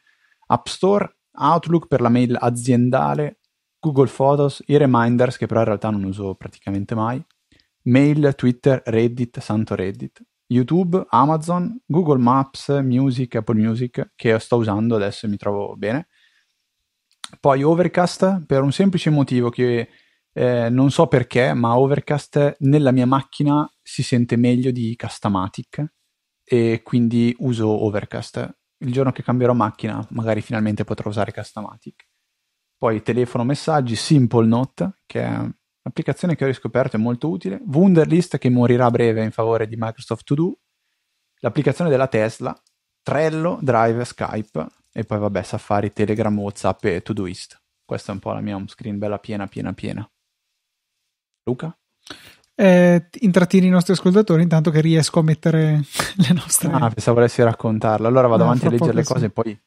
App Store Outlook per la mail aziendale Google Photos i reminders che però in realtà non uso praticamente mai mail Twitter Reddit santo Reddit YouTube Amazon Google Maps Music Apple Music che sto usando adesso e mi trovo bene. Poi Overcast per un semplice motivo che eh, non so perché, ma Overcast nella mia macchina si sente meglio di Castamatic e quindi uso Overcast. Il giorno che cambierò macchina, magari finalmente potrò usare Castamatic. Poi telefono messaggi, Simple Note, che è un'applicazione che ho riscoperto è molto utile, Wunderlist che morirà a breve in favore di Microsoft To Do, l'applicazione della Tesla, Trello, Drive, Skype e poi vabbè Safari, Telegram, Whatsapp e Todoist. Questa è un po' la mia home screen bella piena, piena, piena. Luca? Eh, intrattieni i nostri ascoltatori intanto che riesco a mettere le nostre. Ah, pensavo volessi raccontarlo. Allora vado no, avanti a leggere le cose e poi.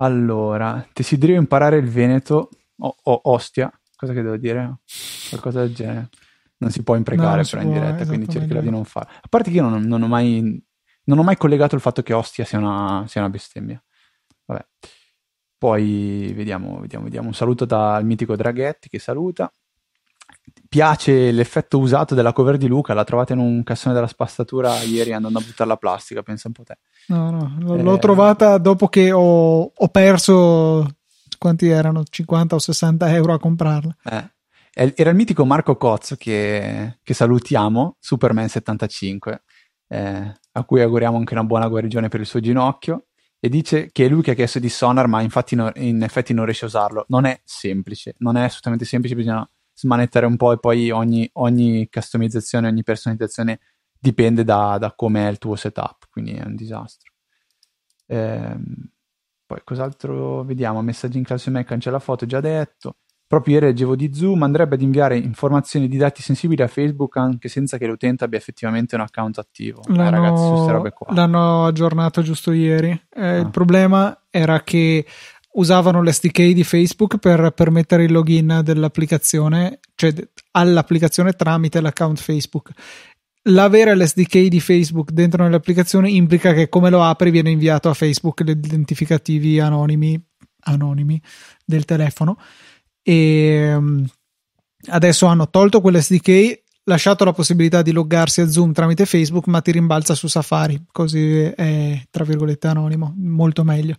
Allora, desidero imparare il Veneto o, o Ostia. Cosa che devo dire? Qualcosa del genere. Non si può imprecare no, però in diretta, quindi cercherò di non fare. A parte che io non, non, ho mai, non ho mai collegato il fatto che Ostia sia una, sia una bestemmia. Vabbè. Poi vediamo, vediamo, vediamo. Un saluto dal mitico Draghetti che saluta piace l'effetto usato della cover di Luca, l'ha trovata in un cassone della spazzatura ieri andando a buttare la plastica, pensa un po' te. No, no, l'ho eh, trovata dopo che ho, ho, perso, quanti erano, 50 o 60 euro a comprarla. Eh. Era il mitico Marco Cozzo che, che salutiamo, Superman75, eh, a cui auguriamo anche una buona guarigione per il suo ginocchio e dice che è lui che ha chiesto di Sonar ma infatti no, in effetti non riesce a usarlo. Non è semplice, non è assolutamente semplice, bisogna smanettare un po' e poi ogni, ogni customizzazione, ogni personalizzazione dipende da, da come è il tuo setup, quindi è un disastro. Ehm, poi cos'altro vediamo? Messaggi in classe Mac, cancella foto, già detto. Proprio ieri leggevo di Zoom, andrebbe ad inviare informazioni di dati sensibili a Facebook anche senza che l'utente abbia effettivamente un account attivo. Eh, l'hanno, eh, ragazzi, l'hanno aggiornato giusto ieri. Eh, ah. Il problema era che usavano l'SDK di Facebook per permettere il login dell'applicazione, cioè all'applicazione tramite l'account Facebook. L'avere l'SDK di Facebook dentro nell'applicazione implica che come lo apri viene inviato a Facebook gli identificativi anonimi, anonimi del telefono e um, adesso hanno tolto quell'SDK lasciato la possibilità di loggarsi a Zoom tramite Facebook, ma ti rimbalza su Safari, così è tra virgolette anonimo, molto meglio.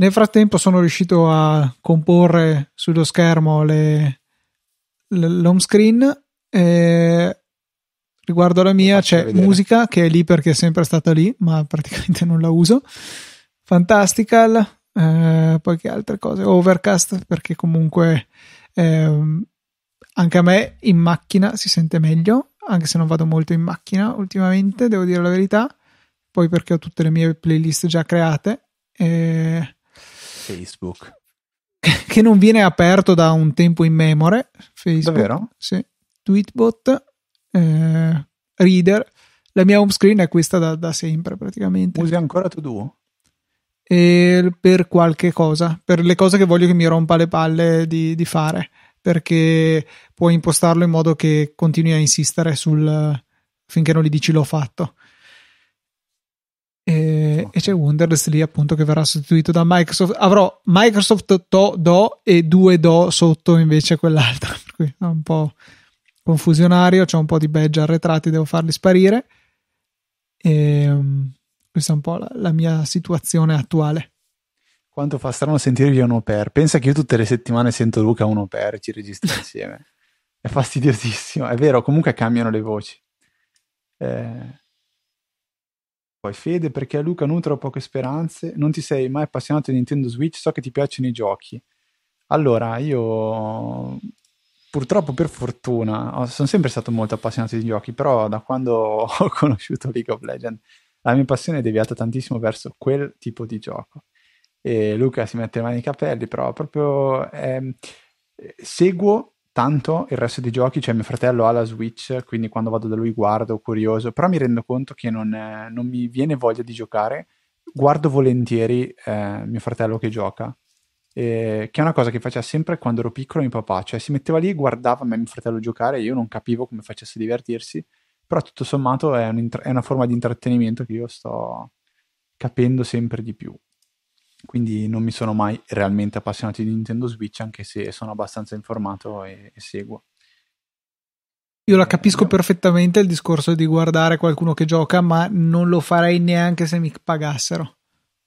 Nel frattempo sono riuscito a comporre sullo schermo le, l'home screen. E riguardo alla mia c'è vedere. musica che è lì perché è sempre stata lì, ma praticamente non la uso. Fantastical, eh, poi che altre cose? Overcast perché comunque eh, anche a me in macchina si sente meglio, anche se non vado molto in macchina ultimamente, devo dire la verità. Poi perché ho tutte le mie playlist già create. E... Facebook. Che non viene aperto da un tempo in memore. Facebook. Davvero? Sì. Tweetbot, eh, Reader. La mia home screen è questa da, da sempre praticamente. Usi ancora To Do? E per qualche cosa, per le cose che voglio che mi rompa le palle di, di fare perché puoi impostarlo in modo che continui a insistere sul finché non gli dici l'ho fatto. E, e c'è Wonderless lì appunto che verrà sostituito da Microsoft. Avrò Microsoft to, Do e due Do sotto invece quell'altra, per cui è un po' confusionario. C'è un po' di badge arretrati, devo farli sparire. E um, questa è un po' la, la mia situazione attuale. Quanto fa strano sentirvi un au pair. Pensa che io tutte le settimane sento Luca un au pair e ci registro insieme. È fastidiosissimo. È vero, comunque cambiano le voci. Eh... Poi Fede, perché a Luca nutro poche speranze. Non ti sei mai appassionato di Nintendo Switch? So che ti piacciono i giochi. Allora, io purtroppo per fortuna sono sempre stato molto appassionato di giochi, però da quando ho conosciuto League of Legends la mia passione è deviata tantissimo verso quel tipo di gioco e Luca si mette le mani nei capelli, però proprio eh, seguo tanto il resto dei giochi, cioè mio fratello ha la Switch, quindi quando vado da lui guardo, curioso, però mi rendo conto che non, eh, non mi viene voglia di giocare, guardo volentieri eh, mio fratello che gioca, eh, che è una cosa che faceva sempre quando ero piccolo mio papà, cioè si metteva lì e guardava me mio fratello giocare io non capivo come facesse divertirsi, però tutto sommato è, un, è una forma di intrattenimento che io sto capendo sempre di più quindi non mi sono mai realmente appassionato di Nintendo Switch, anche se sono abbastanza informato e, e seguo. Io la capisco perfettamente il discorso di guardare qualcuno che gioca, ma non lo farei neanche se mi pagassero.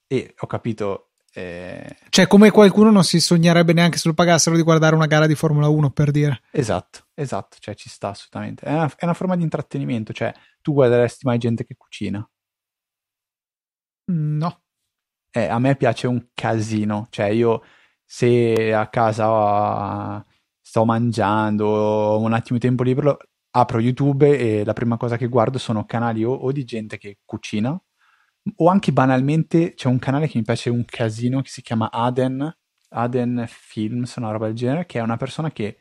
E ho capito. Eh... Cioè, come qualcuno non si sognerebbe neanche se lo pagassero di guardare una gara di Formula 1, per dire. Esatto, esatto, cioè ci sta assolutamente. È una, è una forma di intrattenimento, cioè tu guarderesti mai gente che cucina? No eh, a me piace un casino, cioè io se a casa sto mangiando, ho un attimo di tempo libero, apro YouTube e la prima cosa che guardo sono canali o, o, di gente che cucina o anche banalmente c'è un canale che mi piace un casino che si chiama Aden, Aden Films, una roba del genere, che è una persona che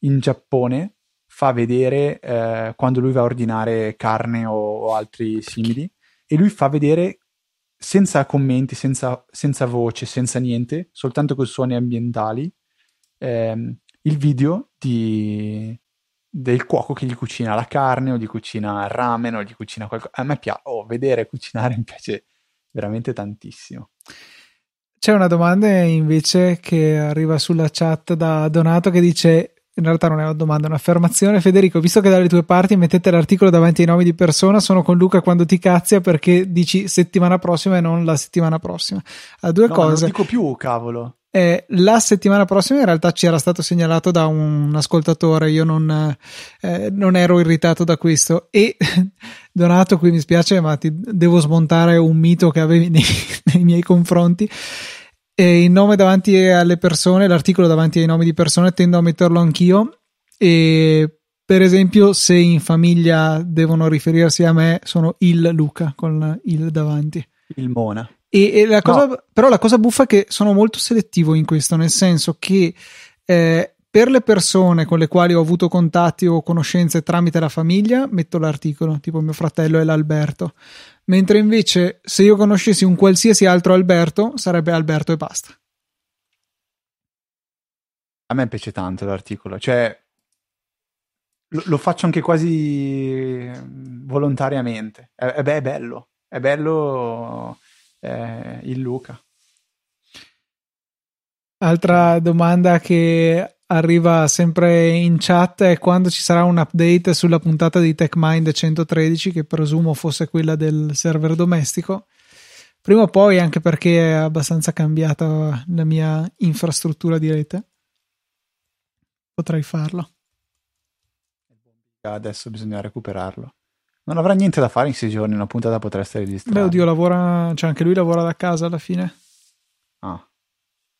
in Giappone fa vedere eh, quando lui va a ordinare carne o, o altri simili e lui fa vedere senza commenti, senza, senza, voce, senza niente, soltanto con suoni ambientali, ehm, il video di, del cuoco che gli cucina la carne o gli cucina il ramen o gli cucina qualcosa. A me piace, oh, vedere cucinare mi piace veramente tantissimo. C'è una domanda invece che arriva sulla chat da Donato che dice in realtà non è una domanda, è un'affermazione. Federico, visto che dalle tue parti mettete l'articolo davanti ai nomi di persona, sono con Luca quando ti cazzia perché dici settimana prossima e non la settimana prossima. Ha due no, cose. Non dico più, cavolo. Eh, la settimana prossima in realtà ci era stato segnalato da un ascoltatore, io non, eh, non ero irritato da questo e Donato qui mi spiace ma ti devo smontare un mito che avevi nei, nei miei confronti e il nome davanti alle persone, l'articolo davanti ai nomi di persone, tendo a metterlo anch'io. E per esempio, se in famiglia devono riferirsi a me, sono il Luca con il davanti. Il Mona. E, e la cosa, no. però la cosa buffa è che sono molto selettivo in questo, nel senso che eh, per le persone con le quali ho avuto contatti o conoscenze tramite la famiglia, metto l'articolo, tipo mio fratello è l'Alberto mentre invece se io conoscessi un qualsiasi altro Alberto sarebbe Alberto e basta. A me piace tanto l'articolo, cioè lo, lo faccio anche quasi volontariamente. È, è, è bello, è bello eh, il Luca. Altra domanda che arriva sempre in chat è quando ci sarà un update sulla puntata di TechMind 113 che presumo fosse quella del server domestico. Prima o poi anche perché è abbastanza cambiata la mia infrastruttura di rete. Potrei farlo. Adesso bisogna recuperarlo. Non avrà niente da fare in sei giorni una puntata potrà essere registrata beh oddio lavora cioè anche lui lavora da casa alla fine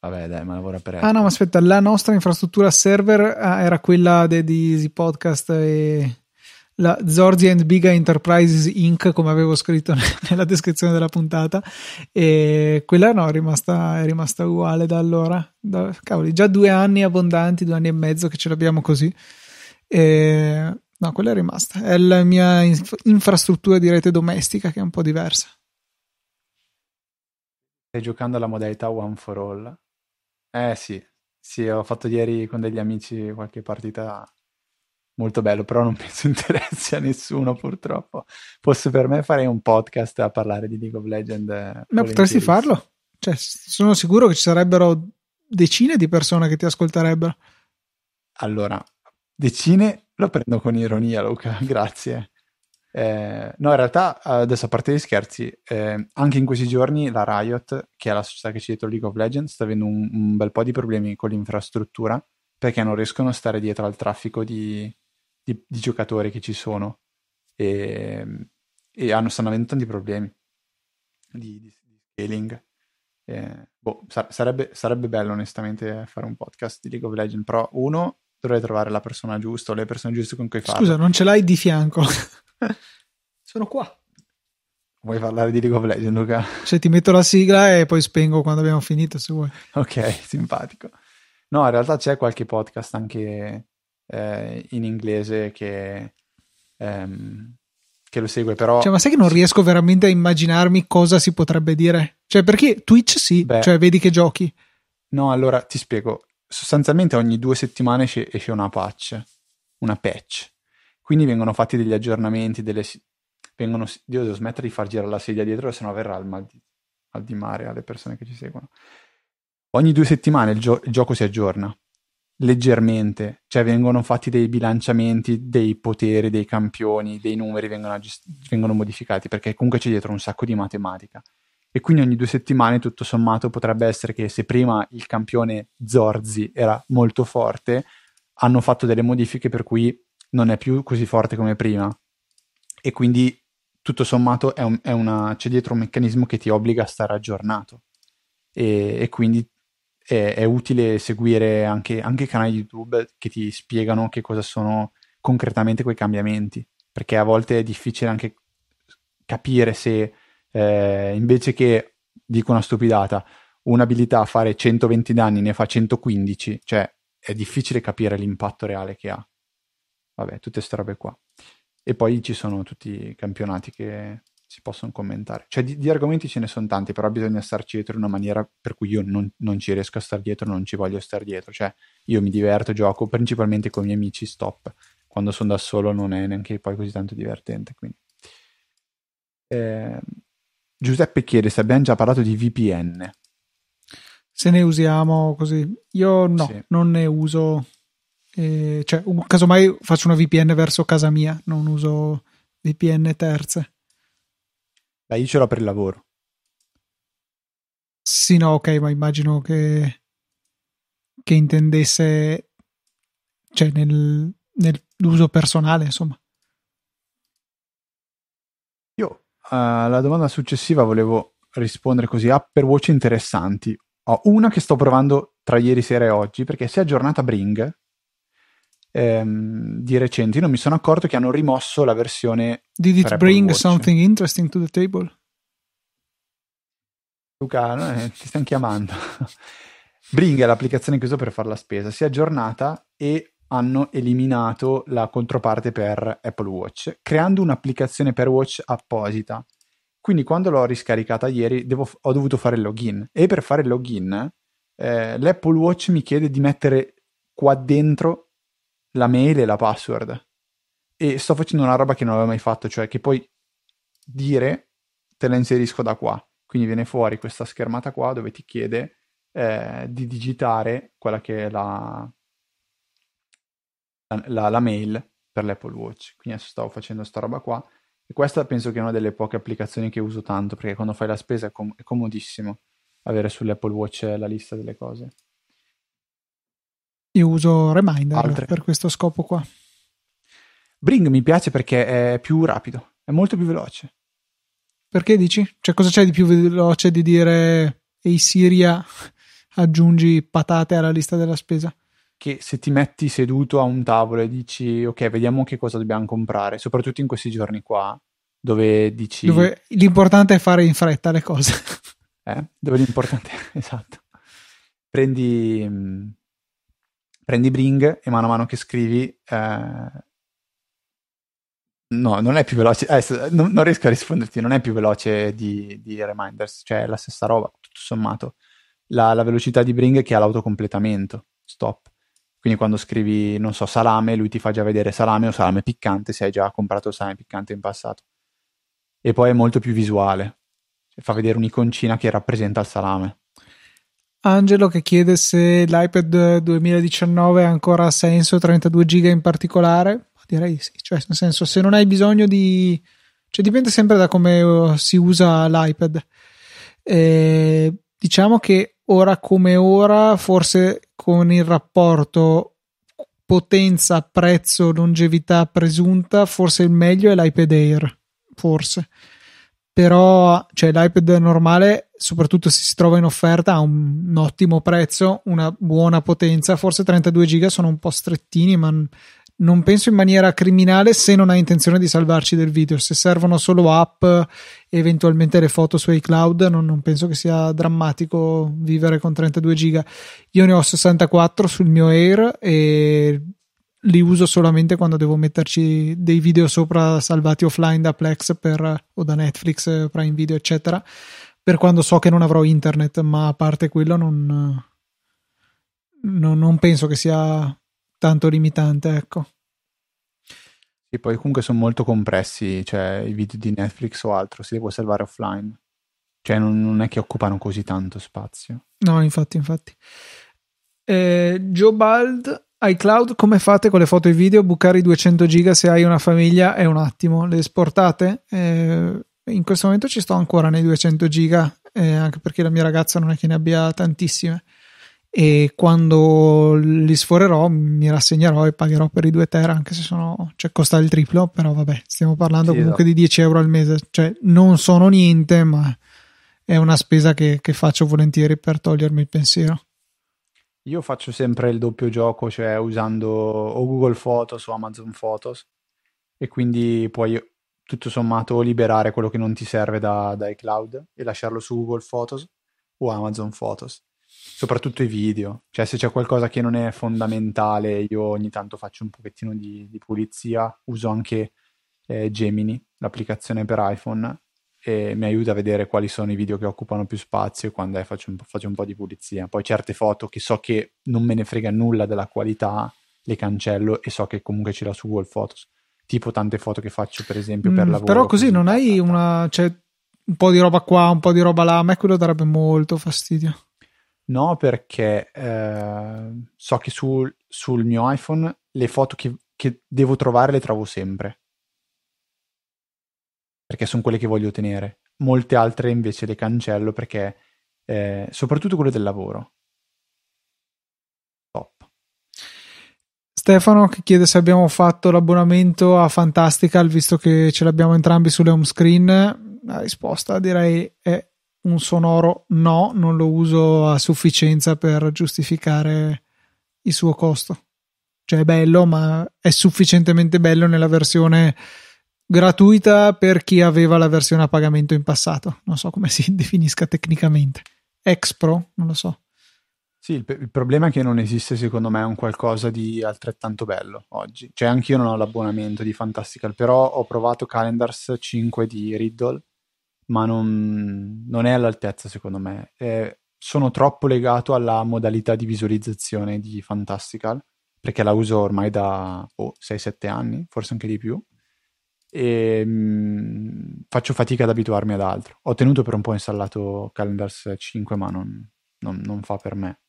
Vabbè, dai, ma lavora per Apple. Ah, no, ma aspetta, la nostra infrastruttura server ah, era quella de, di Easy Podcast e la Zorzi and Biga Enterprises Inc., come avevo scritto nella descrizione della puntata, e quella no, è rimasta, è rimasta uguale da allora. Da, cavoli, già due anni abbondanti, due anni e mezzo che ce l'abbiamo così. E, no, quella è rimasta. È la mia inf- infrastruttura di rete domestica che è un po' diversa. Stai giocando alla modalità One for All? Eh sì, sì, ho fatto ieri con degli amici qualche partita molto bello, però non penso interessi a nessuno purtroppo. Fosse per me farei un podcast a parlare di League of Legends. Eh, Ma potresti farlo? Cioè, sono sicuro che ci sarebbero decine di persone che ti ascolterebbero. Allora, decine lo prendo con ironia, Luca, grazie. Eh, no, in realtà, adesso a parte gli scherzi, eh, anche in questi giorni la Riot, che è la società che ci dietro League of Legends, sta avendo un, un bel po' di problemi con l'infrastruttura perché non riescono a stare dietro al traffico di, di, di giocatori che ci sono e, e hanno, stanno avendo tanti problemi di, di, di scaling. Eh, boh, sarebbe, sarebbe, bello onestamente fare un podcast di League of Legends, però uno dovrei trovare la persona giusta o le persone giuste con cui farlo. Scusa, non ce l'hai di fianco? Sono qua. Vuoi parlare di League of Legends, Luca? Cioè, ti metto la sigla e poi spengo quando abbiamo finito, se vuoi. Ok, simpatico. No, in realtà c'è qualche podcast anche eh, in inglese che, ehm, che, lo segue, però... Cioè, ma sai che non riesco veramente a immaginarmi cosa si potrebbe dire? Cioè, perché Twitch sì, Beh, cioè vedi che giochi. No, allora ti spiego. Sostanzialmente ogni due settimane esce, esce una patch, una patch. Quindi vengono fatti degli aggiornamenti, delle... Vengono... Io devo smettere di far girare la sedia dietro, se no verrà il mal di, mal di mare alle persone che ci seguono. Ogni due settimane il, gio- il gioco si aggiorna leggermente, cioè vengono fatti dei bilanciamenti dei poteri, dei campioni, dei numeri vengono, aggiust- vengono modificati perché comunque c'è dietro un sacco di matematica. E quindi ogni due settimane, tutto sommato, potrebbe essere che se prima il campione Zorzi era molto forte, hanno fatto delle modifiche per cui non è più così forte come prima. E quindi tutto sommato è un, è una, c'è dietro un meccanismo che ti obbliga a stare aggiornato. E, e quindi è, è utile seguire anche, anche canali YouTube che ti spiegano che cosa sono concretamente quei cambiamenti, perché a volte è difficile anche capire se eh, invece che, dico una stupidata, un'abilità a fare 120 danni ne fa 115, cioè è difficile capire l'impatto reale che ha. Vabbè, tutte queste robe qua. E poi ci sono tutti i campionati che si possono commentare. Cioè di, di, argomenti ce ne sono tanti, però bisogna starci dietro in una maniera per cui io non, non, ci riesco a stare dietro, non ci voglio stare dietro. Cioè io mi diverto, gioco principalmente con i miei amici, stop. Quando sono da solo non è neanche poi così tanto divertente. Quindi. Eh, Giuseppe chiede se abbiamo già parlato di VPN. Se ne usiamo così. Io no, sì. non ne uso. Eh, cioè, casomai faccio una VPN verso casa mia, non uso VPN terze. Beh, io ce l'ho per il lavoro. Sì, no, ok, ma immagino che, che intendesse cioè nel, nell'uso personale, insomma. Io alla uh, domanda successiva volevo rispondere così app per voci interessanti. Ho una che sto provando tra ieri sera e oggi perché si è aggiornata Bring ehm, di recente. Io non mi sono accorto che hanno rimosso la versione. Did it bring Watch. something interesting to the table? Luca, eh, ti stanno chiamando. Bring è l'applicazione che uso per fare la spesa. Si è aggiornata e hanno eliminato la controparte per Apple Watch, creando un'applicazione per Watch apposita. Quindi quando l'ho riscaricata ieri devo, ho dovuto fare il login e per fare il login eh, l'Apple Watch mi chiede di mettere qua dentro la mail e la password. E sto facendo una roba che non avevo mai fatto, cioè che puoi dire te la inserisco da qua. Quindi viene fuori questa schermata qua dove ti chiede eh, di digitare quella che è la, la, la, mail per l'Apple Watch. Quindi adesso stavo facendo sta roba qua. E questa penso che è una delle poche applicazioni che uso tanto, perché quando fai la spesa è, com- è comodissimo avere sull'Apple Watch la lista delle cose. Io uso Reminder Altre. per questo scopo qua. Bring mi piace perché è più rapido, è molto più veloce. Perché dici? Cioè, cosa c'è di più veloce di dire Ehi Siria, aggiungi patate alla lista della spesa. Che se ti metti seduto a un tavolo e dici ok, vediamo che cosa dobbiamo comprare, soprattutto in questi giorni qua, dove dici... Dove l'importante è fare in fretta le cose. Eh? Dove l'importante è... esatto. Prendi, mm, prendi Bring e mano a mano che scrivi... Eh... No, non è più veloce, eh, non, non, riesco a risponderti, non è più veloce di, di Reminders, cioè è la stessa roba, tutto sommato. La, la velocità di Bring che ha l'autocompletamento, stop. Quindi quando scrivi, non so, salame, lui ti fa già vedere salame o salame piccante se hai già comprato salame piccante in passato e poi è molto più visuale, fa vedere un'iconcina che rappresenta il salame. Angelo che chiede se l'iPad 2019 ha ancora senso, 32 giga in particolare. Direi sì, cioè nel senso se non hai bisogno di... cioè dipende sempre da come uh, si usa l'iPad. Eh, diciamo che ora come ora, forse con il rapporto potenza, prezzo, longevità presunta, forse il meglio è l'iPad Air forse. Però cioè, l'iPad normale, soprattutto se si trova in offerta, ha un, un ottimo prezzo, una buona potenza. Forse 32 giga sono un po' strettini, ma non penso in maniera criminale se non hai intenzione di salvarci del video. Se servono solo app e eventualmente le foto su iCloud, non, non penso che sia drammatico vivere con 32 giga. Io ne ho 64 sul mio Air e li uso solamente quando devo metterci dei video sopra salvati offline da Plex per, o da Netflix, Prime Video, eccetera, per quando so che non avrò internet, ma a parte quello non, non, non penso che sia tanto limitante, ecco. Sì, poi comunque sono molto compressi, cioè i video di Netflix o altro, si devo salvare offline. Cioè non, non è che occupano così tanto spazio. No, infatti, infatti. Eh, Joe Bald iCloud come fate con le foto e video? Bucare i 200 giga se hai una famiglia è un attimo, le esportate? Eh, in questo momento ci sto ancora nei 200 giga, eh, anche perché la mia ragazza non è che ne abbia tantissime e quando li sforerò mi rassegnerò e pagherò per i 2 tera anche se sono cioè costa il triplo però vabbè stiamo parlando sì, comunque no. di 10 euro al mese cioè non sono niente ma è una spesa che, che faccio volentieri per togliermi il pensiero io faccio sempre il doppio gioco, cioè usando o Google Photos o Amazon Photos e quindi puoi tutto sommato liberare quello che non ti serve da, da iCloud e lasciarlo su Google Photos o Amazon Photos. Soprattutto i video, cioè se c'è qualcosa che non è fondamentale, io ogni tanto faccio un pochettino di, di pulizia, uso anche eh, Gemini, l'applicazione per iPhone, e mi aiuta a vedere quali sono i video che occupano più spazio e quando è faccio un, faccio un po' di pulizia. Poi certe foto che so che non me ne frega nulla della qualità, le cancello e so che comunque ce l'ho su Google Photos. Tipo tante foto che faccio per esempio per mm, lavoro. Però così non hai una... Cioè, un po' di roba qua, un po' di roba là, a me quello darebbe molto fastidio. No, perché eh, so che sul, sul mio iPhone le foto che, che devo trovare le trovo sempre perché sono quelle che voglio tenere. Molte altre invece le cancello perché, eh, soprattutto quelle del lavoro. Top. Stefano che chiede se abbiamo fatto l'abbonamento a Fantastical visto che ce l'abbiamo entrambi sulle home screen. La risposta direi è un sonoro no, non lo uso a sufficienza per giustificare il suo costo. Cioè è bello, ma è sufficientemente bello nella versione gratuita per chi aveva la versione a pagamento in passato. Non so come si definisca tecnicamente. Expro, non lo so. Sì, il, il, problema è che non esiste secondo me un qualcosa di altrettanto bello oggi. Cioè anch'io non ho l'abbonamento di Fantastical, però ho provato Calendars 5 di Riddle, ma non, non è all'altezza secondo me. Eh, sono troppo legato alla modalità di visualizzazione di Fantastical, perché la uso ormai da oh, 6-7 anni, forse anche di più e mh, mm, faccio fatica ad abituarmi ad altro. Ho tenuto per un po' installato Calendars 5, ma non, non, non fa per me.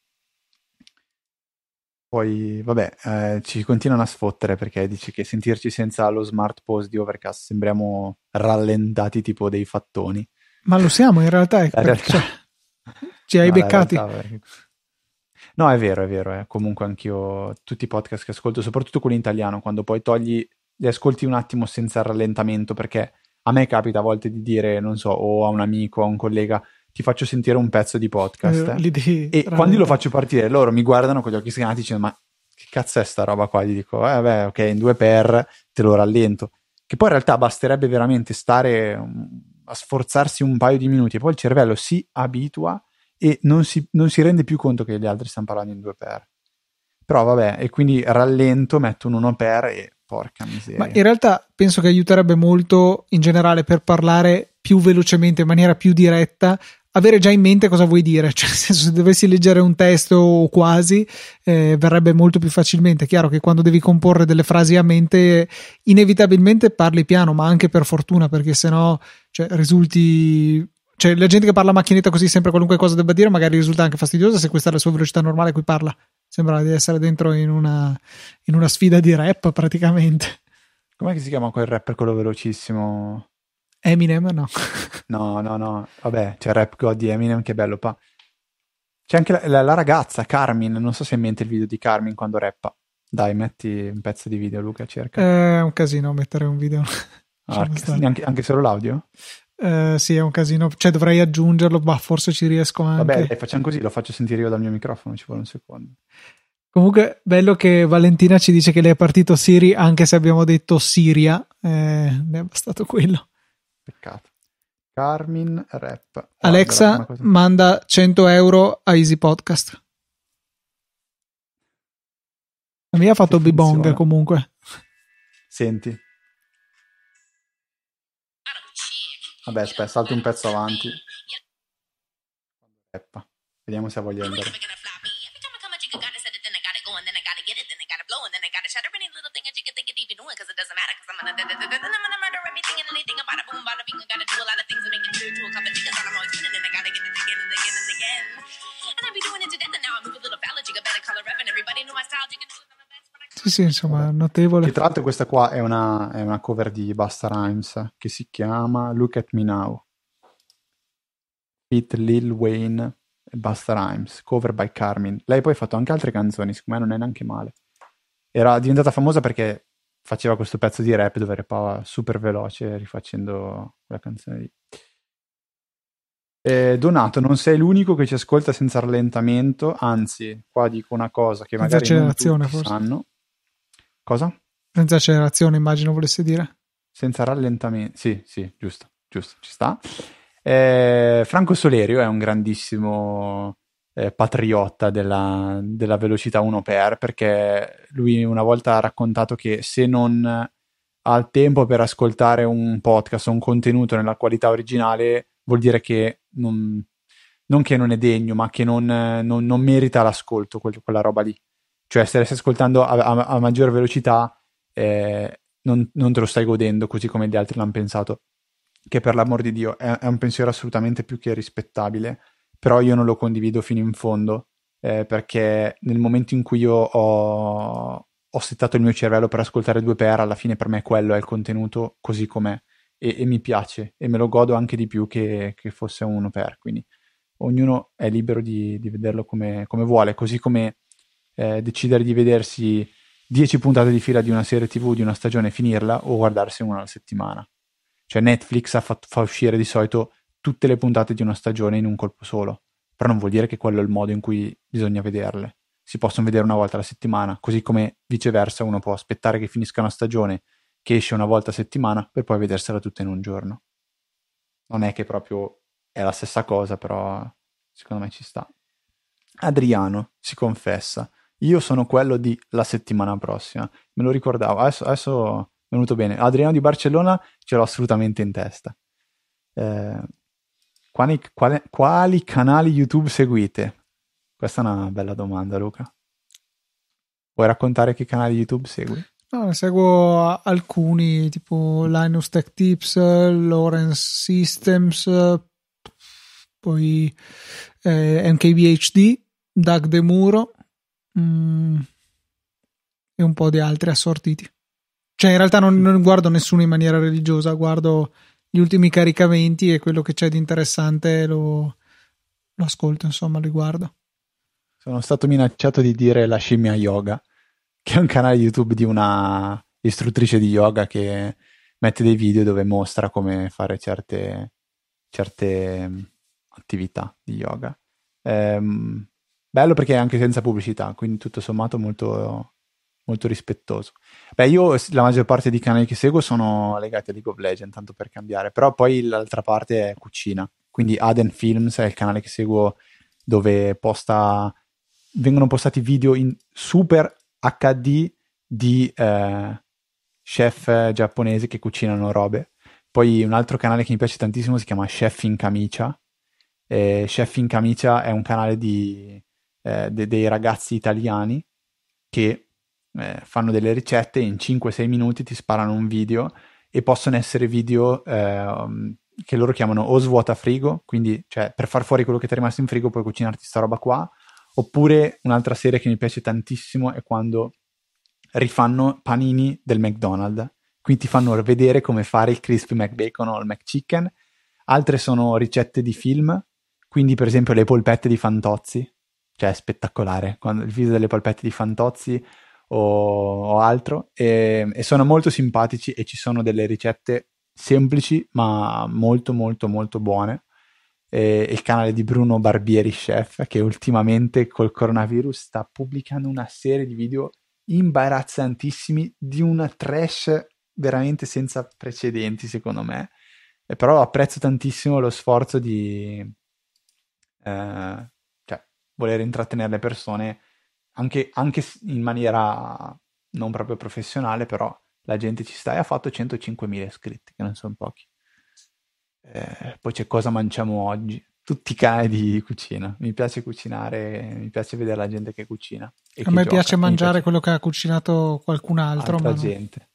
Poi, vabbè, eh, ci continuano a sfottere perché dici che sentirci senza lo smart pose di Overcast sembriamo rallentati tipo dei fattoni. Ma lo siamo in realtà, è realtà... Cioè, ci hai no, beccati. No, è vero, è vero. Eh. Comunque anch'io, tutti i podcast che ascolto, soprattutto quelli in italiano, quando poi togli li ascolti un attimo senza rallentamento perché a me capita a volte di dire, non so, o a un amico, o a un collega, ti faccio sentire un pezzo di podcast. Eh, e quando lo faccio partire, loro mi guardano con gli occhi sgranati dicendo: Ma che cazzo è sta roba qua? Gli dico: Eh, beh, ok, in due per te lo rallento. Che poi in realtà basterebbe veramente stare um, a sforzarsi un paio di minuti e poi il cervello si abitua e non si, non si rende più conto che gli altri stanno parlando in due per. Però vabbè, e quindi rallento, metto un 1 per e porca miseria. Ma in realtà penso che aiuterebbe molto in generale per parlare più velocemente, in maniera più diretta, avere già in mente cosa vuoi dire, cioè nel senso se dovessi leggere un testo o quasi eh, verrebbe molto più facilmente. Chiaro che quando devi comporre delle frasi a mente inevitabilmente parli piano, ma anche per fortuna perché sennò cioè, risulti cioè la gente che parla a macchinetta così sempre qualunque cosa debba dire magari risulta anche fastidiosa se questa è la sua velocità normale a cui parla sembra di essere dentro in una, in una sfida di rap praticamente. Com'è che si chiama quel rapper quello velocissimo? Eminem no? No no no. Vabbè c'è Rap God di Eminem che bello pa. C'è anche la, la, la ragazza Carmin non so se hai in mente il video di Carmin quando rappa. Dai metti un pezzo di video Luca cerca. È un casino mettere un video. Ah, anche, anche solo l'audio? Uh, sì, è un casino. Cioè, dovrei aggiungerlo, ma forse ci riesco anche. Vabbè, dai, facciamo così, lo faccio sentire io dal mio microfono, ci vuole un secondo. Comunque, bello che Valentina ci dice che le è partito Siri, anche se abbiamo detto Siria. Eh, ne è bastato quello. Peccato. Carmin Rap. Alexa cosa... manda 100 euro a Easy Podcast. La mia ha fatto B-Bong comunque. Senti. Vabbè, aspetta, salto un pezzo avanti. Reppa. Vediamo se ha voglia di andare. Sì, sì, insomma, notevole. Che tra l'altro questa qua è una, è una cover di Basta Rhymes che si chiama Look at Me Now. Fit Lil Wayne e Basta Rhymes, cover by Carmin. Lei poi ha fatto anche altre canzoni, secondo me non è neanche male. Era diventata famosa perché faceva questo pezzo di rap dove rappava super veloce rifacendo la canzone lì. Eh, Donato, non sei l'unico che ci ascolta senza rallentamento, anzi, qua dico una cosa che magari non tutti forse. sanno. Cosa? Senza accelerazione, immagino volesse dire. Senza rallentamento. Sì, sì, giusto, giusto, ci sta. Eh, Franco Solerio è un grandissimo eh, patriotta della, della, velocità 1 per perché lui una volta ha raccontato che se non ha il tempo per ascoltare un podcast o un contenuto nella qualità originale vuol dire che non, non che non è degno ma che non, non, non merita l'ascolto quel, quella roba lì cioè, se stai ascoltando a, a, a maggior velocità, eh, non, non, te lo stai godendo così come gli altri l'hanno pensato. Che per l'amor di Dio è, è, un pensiero assolutamente più che rispettabile, però io non lo condivido fino in fondo, eh, perché nel momento in cui io ho, ho settato il mio cervello per ascoltare due per, alla fine per me quello è il contenuto così com'è. E, e mi piace e me lo godo anche di più che, che fosse uno per. Quindi ognuno è libero di, di vederlo come, come vuole, così come eh, decidere di vedersi 10 puntate di fila di una serie tv di una stagione e finirla o guardarsi una alla settimana. Cioè Netflix fatto, fa uscire di solito tutte le puntate di una stagione in un colpo solo, però non vuol dire che quello è il modo in cui bisogna vederle. Si possono vedere una volta alla settimana, così come viceversa uno può aspettare che finisca una stagione che esce una volta a settimana per poi vedersela tutta in un giorno. Non è che proprio è la stessa cosa, però secondo me ci sta. Adriano si confessa io sono quello di la settimana prossima. Me lo ricordavo, adesso, adesso è venuto bene. Adriano di Barcellona ce l'ho assolutamente in testa. Eh, quali, quali, quali canali YouTube seguite? Questa è una bella domanda, Luca. Vuoi raccontare che canali YouTube segui? No, ne seguo alcuni, tipo Linus Tech Tips, Lawrence Systems, poi eh, MKBHD, Doug De Muro, mm, e un po' di altri assortiti. Cioè, in realtà non, non, guardo nessuno in maniera religiosa, guardo gli ultimi caricamenti e quello che c'è di interessante lo, lo ascolto, insomma, li guardo. Sono stato minacciato di dire la scimmia yoga, che è un canale YouTube di una istruttrice di yoga che mette dei video dove mostra come fare certe, certe attività di yoga. Ehm, bello perché è anche senza pubblicità, quindi tutto sommato molto, molto rispettoso. Beh, io la maggior parte dei canali che seguo sono legati a League of Legends, tanto per cambiare, però poi l'altra parte è cucina. Quindi Aden Films è il canale che seguo dove posta, vengono postati video in super HD di eh, chef giapponesi che cucinano robe. Poi un altro canale che mi piace tantissimo si chiama Chef in Camicia. Eh, Chef in Camicia è un canale di, eh, de- dei ragazzi italiani che eh, fanno delle ricette in 5-6 minuti ti sparano un video e possono essere video eh, che loro chiamano o svuota frigo, quindi cioè, per far fuori quello che ti è rimasto in frigo puoi cucinarti sta roba qua, oppure un'altra serie che mi piace tantissimo è quando rifanno panini del McDonald's, quindi ti fanno vedere come fare il crispy McBacon o il McChicken, altre sono ricette di film, quindi per esempio le polpette di Fantozzi, cioè è spettacolare, quando, il video delle polpette di Fantozzi o, o altro, e, e sono molto simpatici e ci sono delle ricette semplici ma molto molto molto buone. E il canale di Bruno Barbieri Chef che ultimamente col coronavirus sta pubblicando una serie di video imbarazzantissimi di una trash veramente senza precedenti secondo me. E però apprezzo tantissimo lo sforzo di eh, voler intrattenere le persone anche, anche in maniera non proprio professionale però la gente ci sta e ha fatto 105.000 iscritti, che non sono pochi. Eh, poi c'è cosa mangiamo oggi. Tutti i canali di cucina. Mi piace cucinare, mi piace vedere la gente che cucina. a me gioca. piace mangiare piace... quello che ha cucinato qualcun altro. Altra ma gente.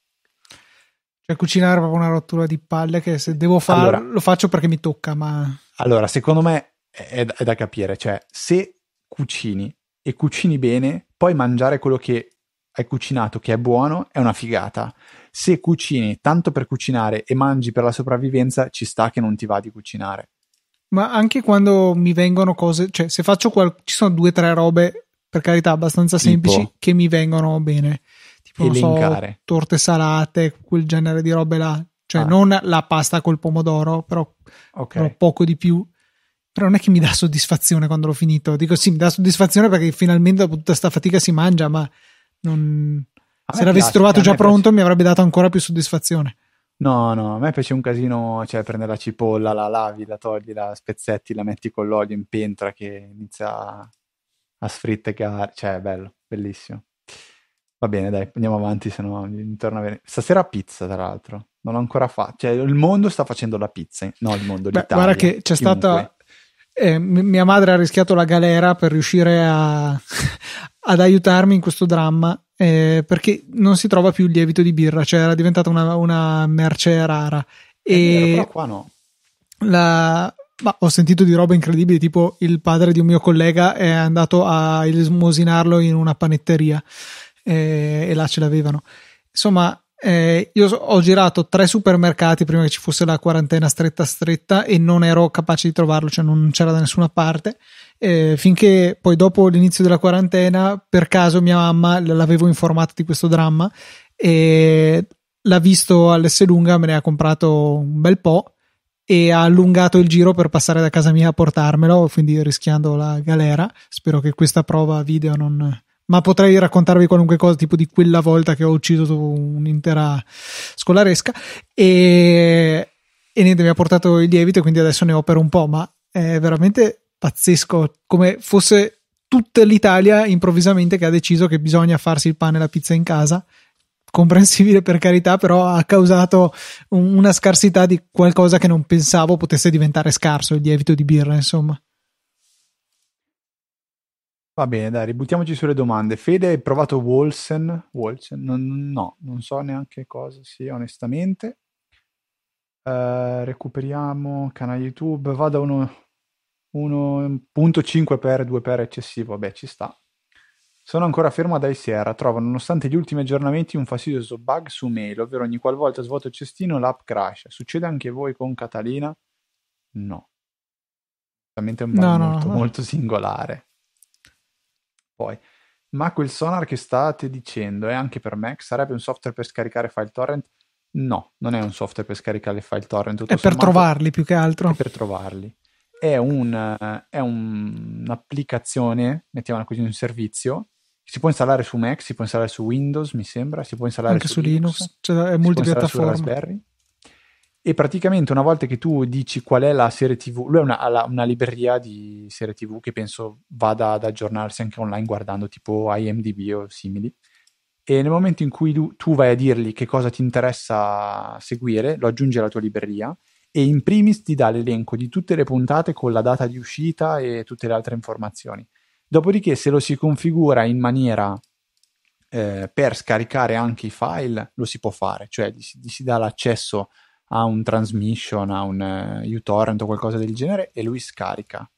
Cioè, cucinare è proprio una rottura di palle che se devo fare allora, lo faccio perché mi tocca, ma... Allora, secondo me è, è da capire. Cioè, se cucini e cucini bene, poi mangiare quello che hai cucinato che è buono è una figata. Se cucini tanto per cucinare e mangi per la sopravvivenza, ci sta che non ti va di cucinare. Ma anche quando mi vengono cose, cioè se faccio qual- ci sono due o tre robe, per carità, abbastanza tipo, semplici che mi vengono bene. Tipo, so, torte salate, quel genere di robe là. Cioè, ah. non la pasta col pomodoro, però, okay. però poco di più però non è che mi dà soddisfazione quando l'ho finito. Dico sì, mi dà soddisfazione perché finalmente dopo tutta questa fatica si mangia, ma non... se l'avessi trovato già pronto piace... mi avrebbe dato ancora più soddisfazione. No, no, a me piace un casino, cioè prendere la cipolla, la lavi, la togli, la spezzetti, la metti con l'olio in pentola che inizia a, sfrittegare, cioè è bello, bellissimo. Va bene, dai, andiamo avanti, se no mi torna a venire. Stasera pizza, tra l'altro, non l'ho ancora fatto. Cioè, il mondo sta facendo la pizza, no, il mondo, Beh, l'Italia. Guarda che c'è chiunque. stata... Eh, mia madre ha rischiato la galera per riuscire a, ad aiutarmi in questo dramma eh, perché non si trova più il lievito di birra, cioè era diventata una, una merce rara. E vero, qua no. La, ma ho sentito di robe incredibili, tipo il padre di un mio collega è andato a ilsmosinarlo in una panetteria eh, e là ce l'avevano. Insomma, eh, io ho girato tre supermercati prima che ci fosse la quarantena stretta stretta e non ero capace di trovarlo, cioè non c'era da nessuna parte. Eh, finché poi dopo l'inizio della quarantena, per caso mia mamma l'avevo informata di questo dramma e l'ha visto all'Esselunga, me ne ha comprato un bel po' e ha allungato il giro per passare da casa mia a portarmelo, quindi rischiando la galera. Spero che questa prova video non, ma potrei raccontarvi qualunque cosa, tipo di quella volta che ho ucciso un'intera scolaresca. E, e niente, mi ha portato il lievito, quindi adesso ne ho per un po', ma è veramente pazzesco come fosse tutta l'Italia improvvisamente che ha deciso che bisogna farsi il pane e la pizza in casa. Comprensibile per carità, però ha causato una scarsità di qualcosa che non pensavo potesse diventare scarso, il lievito di birra, insomma. Va bene, dai, ributtiamoci sulle domande. Fede, hai provato Wolsen? Wolsen? Non, no, non so neanche cosa sia, onestamente. Uh, recuperiamo canale YouTube. Vado a uno 1.5 per 2 per eccessivo. Vabbè, ci sta. Sono ancora fermo ad Sierra. Trovo, nonostante gli ultimi aggiornamenti, un fastidioso bug su mail, ovvero ogni qualvolta svuoto il cestino l'app crash. Succede anche voi con Catalina? No. Veramente un bug no, molto, no, no. molto singolare. Poi, ma quel sonar che state dicendo è anche per Mac? Sarebbe un software per scaricare file torrent? No, non è un software per scaricare file torrent. È per trovarli più che altro. È per trovarli. è, un, è un, un'applicazione, mettiamola così, un servizio si può installare su Mac, si può installare su Windows, mi sembra, si può installare anche su, su Linux, Linux cioè è multipiattaforma. E praticamente una volta che tu dici qual è la serie TV, lui ha una, una libreria di serie TV che penso vada ad aggiornarsi anche online guardando tipo IMDb o simili. E nel momento in cui tu, tu vai a dirgli che cosa ti interessa seguire, lo aggiungi alla tua libreria e in primis ti dà l'elenco di tutte le puntate con la data di uscita e tutte le altre informazioni. Dopodiché, se lo si configura in maniera eh, per scaricare anche i file, lo si può fare, cioè gli gli si dà l'accesso a un transmission, a un uh, uTorrent o qualcosa del genere e lui scarica.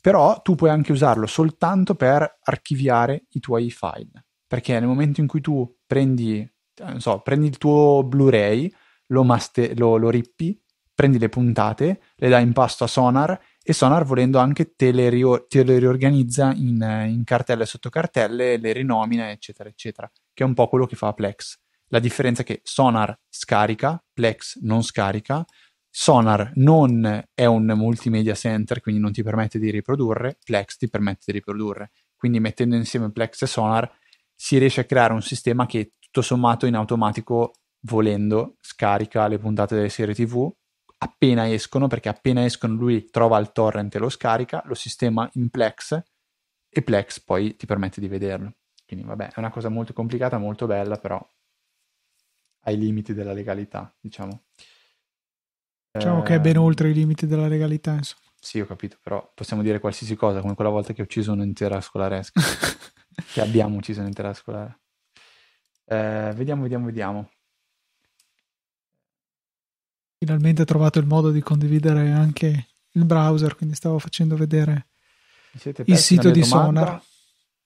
Però tu puoi anche usarlo soltanto per archiviare i tuoi file, perché nel momento in cui tu prendi, so, prendi il tuo Blu-ray, lo, master- lo, lo rippi, prendi le puntate, le dai in pasto a Sonar e Sonar volendo anche te le, rio- te le riorganizza in, in, cartelle sotto cartelle, le rinomina eccetera eccetera, che è un po' quello che fa Plex. La differenza è che Sonar scarica, Plex non scarica, Sonar non è un multimedia center, quindi non ti permette di riprodurre, Plex ti permette di riprodurre. Quindi mettendo insieme Plex e Sonar si riesce a creare un sistema che tutto sommato in automatico volendo scarica le puntate delle serie TV appena escono, perché appena escono lui trova il torrent e lo scarica, lo sistema in Plex e Plex poi ti permette di vederlo. Quindi vabbè, è una cosa molto complicata, molto bella, però ai limiti della legalità, diciamo. Diciamo eh, che è ben ehm, oltre i limiti della legalità, insomma. Sì, ho capito, però possiamo dire qualsiasi cosa, come quella volta che ho ucciso un'intera scolaresca. che abbiamo ucciso un'intera scolaresca. Eh, vediamo, vediamo, vediamo. finalmente ho trovato il modo di condividere anche il browser, quindi stavo facendo vedere il sito di domanda. Sonar.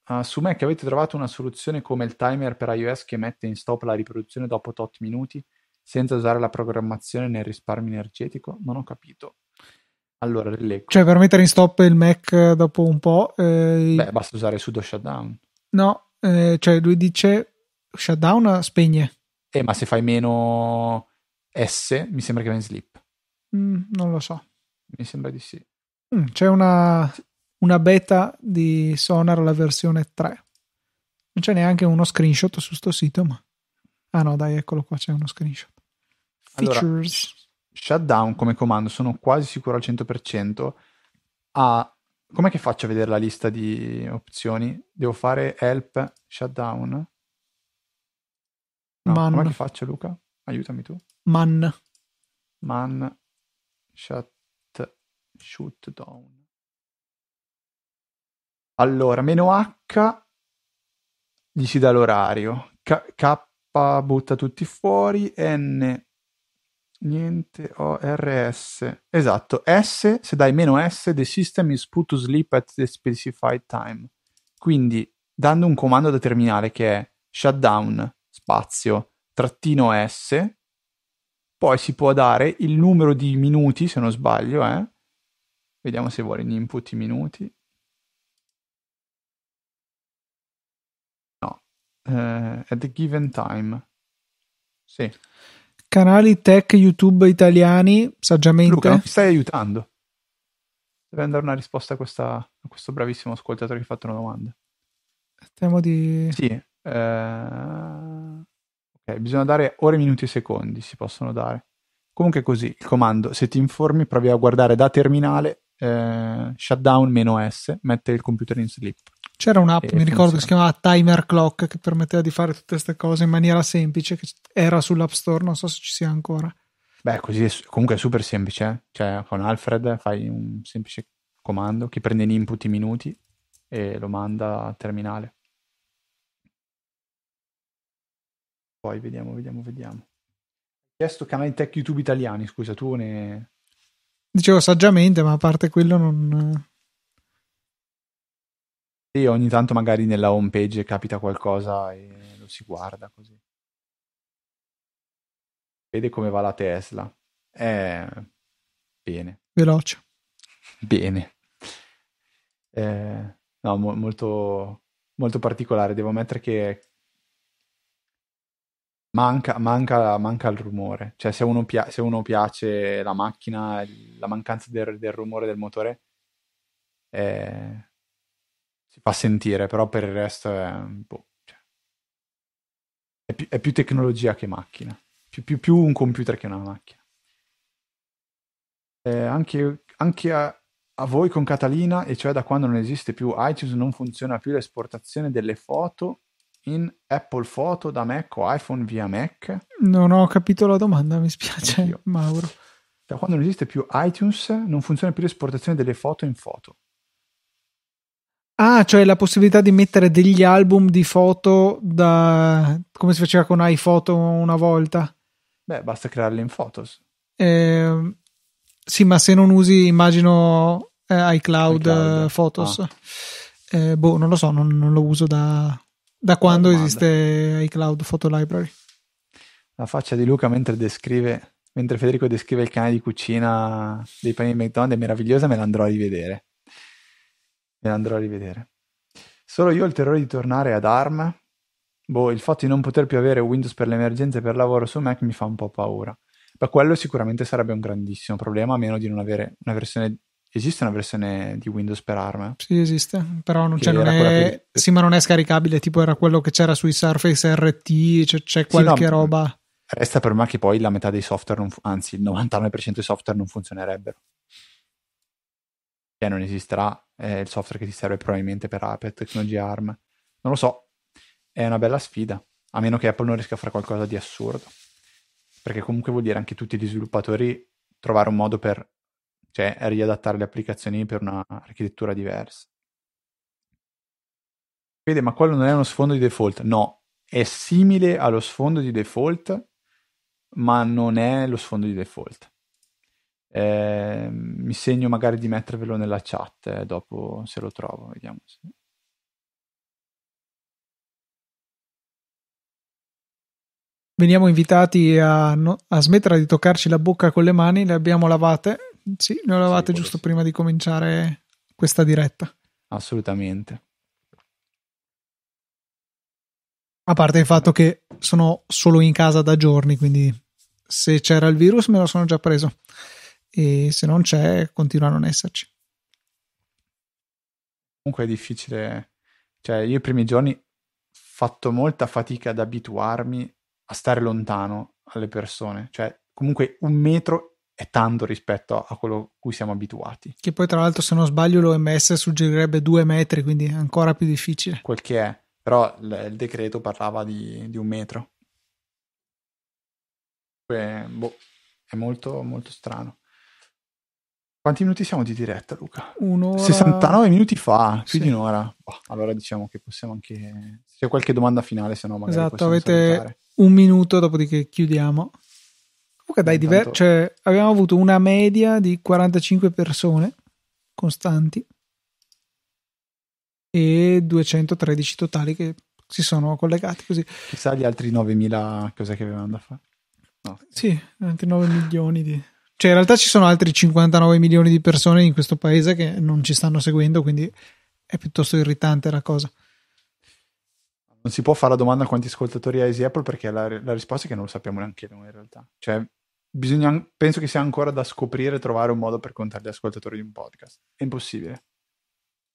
Uh, su Mac avete trovato una soluzione come il timer per iOS che mette in stop la riproduzione dopo tot minuti senza usare la programmazione nel risparmio energetico? Non ho capito. Allora, rileggo. Cioè, per mettere in stop il Mac dopo un po'. Eh, Beh, basta usare sudo shutdown. No, eh, cioè lui dice shutdown spegne. Eh, ma se fai meno S, mi sembra che va in sleep. Mm, non lo so. Mi sembra di sì. Mm, c'è una, una, beta di Sonar, la versione 3. Non c'è neanche uno screenshot su sto sito, ma... Ah no, dai, eccolo qua, c'è uno screenshot. Features. Allora, shutdown come comando, sono quasi sicuro al 100%. Ah, com'è che faccio a vedere la lista di opzioni? Devo fare help shutdown? No, Man. com'è che faccio Luca? Aiutami tu. Man. Man shut, shoot down. Allora, meno H gli si dà l'orario. K, K butta tutti fuori. N niente. O R S. Esatto. S, se dai meno S, the system is put to sleep at the specified time. Quindi, dando un comando da terminale che è shutdown spazio trattino S poi si può dare il numero di minuti, se non sbaglio, eh? Vediamo se vuole in input i minuti. Uh, at the given time. Sì. Canali tech YouTube italiani, saggiamente. Luca, mi stai aiutando. Deve andare una risposta a, questa, a questo bravissimo ascoltatore che ha fatto una domanda. Temo di... Sì. Uh Ok, bisogna dare ore, minuti e secondi, si possono dare. Comunque così, il comando, se ti informi, provi a guardare da terminale, eh, shutdown-s, mette il computer in sleep. C'era un'app, mi ricordo, che si chiamava Timer Clock, che permetteva di fare tutte queste cose in maniera semplice, che era sull'App Store, non so se ci sia ancora. Beh, così è, comunque è super semplice, eh? cioè con Alfred fai un semplice comando che prende in input i minuti e lo manda a terminale. Poi vediamo, vediamo, vediamo. Chiesto canali tech YouTube italiani, scusa, tu ne... Dicevo saggiamente, ma a parte quello non... Sì, ogni tanto magari nella home page capita qualcosa e lo si guarda così. Vede come va la Tesla. Eh, bene. Veloce. Bene. Eh, no, mo- molto, molto particolare. Devo ammettere che Manca, manca, manca il rumore. Cioè, se uno, pia- se uno piace la macchina, la mancanza del, del rumore del motore eh, si fa sentire, però per il resto è, boh, cioè, è, più, è più, tecnologia che macchina. Più, più, più, un computer che una macchina. Eh, anche, anche a, a voi con Catalina, e cioè da quando non esiste più iTunes, non funziona più l'esportazione delle foto in Apple Photo da Mac o iPhone via Mac? Non ho capito la domanda, mi spiace. Mauro. Da quando non esiste più iTunes, non funziona più l'esportazione delle foto in foto. Ah, cioè la possibilità di mettere degli album di foto da come si faceva con iPhoto una volta. Beh, basta crearli in Photos. Eh, sì, ma se non usi, immagino eh, iCloud, iCloud. Photos. Ah. Eh, boh, non lo so, non, non lo uso da, da quando esiste iCloud Photo Library? La faccia di Luca mentre descrive, mentre Federico descrive il canale di cucina dei panini McDonald's è meravigliosa, me l'andrò a rivedere. Me l'andrò a rivedere. Solo io ho il terrore di tornare ad ARM. Boh, il fatto di non poter più avere Windows per le emergenze per lavoro su Mac mi fa un po' paura. Ma quello sicuramente sarebbe un grandissimo problema, a meno di non avere una versione Esiste una versione di Windows per ARM? Sì, esiste, però non, c'è, non è... Che... Sì, ma non è scaricabile, tipo era quello che c'era sui Surface RT, cioè, c'è qualche sì, no, roba. Resta per me che poi la metà dei software, non, anzi il 99% dei software non funzionerebbero. Cioè non esisterà eh, il software che ti serve probabilmente per, per tecnologia ARM. Non lo so, è una bella sfida, a meno che Apple non riesca a fare qualcosa di assurdo. Perché comunque vuol dire anche tutti gli sviluppatori trovare un modo per cioè riadattare le applicazioni per una architettura diversa. Vede, ma quello non è uno sfondo di default. No, è simile allo sfondo di default, ma non è lo sfondo di default. Eh, mi segno magari di mettervelo nella chat eh, dopo se lo trovo, vediamo se... Veniamo invitati a, no, a, smettere di toccarci la bocca con le mani, le abbiamo lavate sì, ne eravate sì, giusto sì. prima di cominciare questa diretta. Assolutamente. A parte il fatto che sono solo in casa da giorni, quindi se c'era il virus me lo sono già preso e se non c'è continua a non esserci. Comunque è difficile, cioè io i primi giorni ho fatto molta fatica ad abituarmi a stare lontano alle persone, cioè comunque un metro è tanto rispetto a quello a cui siamo abituati. Che poi, tra l'altro, se non sbaglio, l'OMS suggerirebbe due metri, quindi è ancora più difficile. Quel che è, però il, decreto parlava di, di un metro. Beh, boh, è molto, molto strano. Quanti minuti siamo di diretta, Luca? Un'ora... 69 minuti fa, più sì. di un'ora. Boh, allora diciamo che possiamo anche... Se c'è qualche domanda finale, se no magari Esatto, avete salutare. un minuto, dopodiché chiudiamo. Comunque dai, diver- cioè, abbiamo avuto una media di 45 persone costanti e 213 totali che si sono collegati così. Chissà gli altri 9000 cos'è che avevano da fare. No. Sì, altri 9 milioni di... Cioè in realtà ci sono altri 59 milioni di persone in questo paese che non ci stanno seguendo, quindi è piuttosto irritante la cosa. Non si può fare la domanda a quanti ascoltatori ha Easy Apple perché la, la risposta è che non lo sappiamo neanche noi in realtà. Cioè, bisogna, penso che sia ancora da scoprire e trovare un modo per contare gli ascoltatori di un podcast. È impossibile.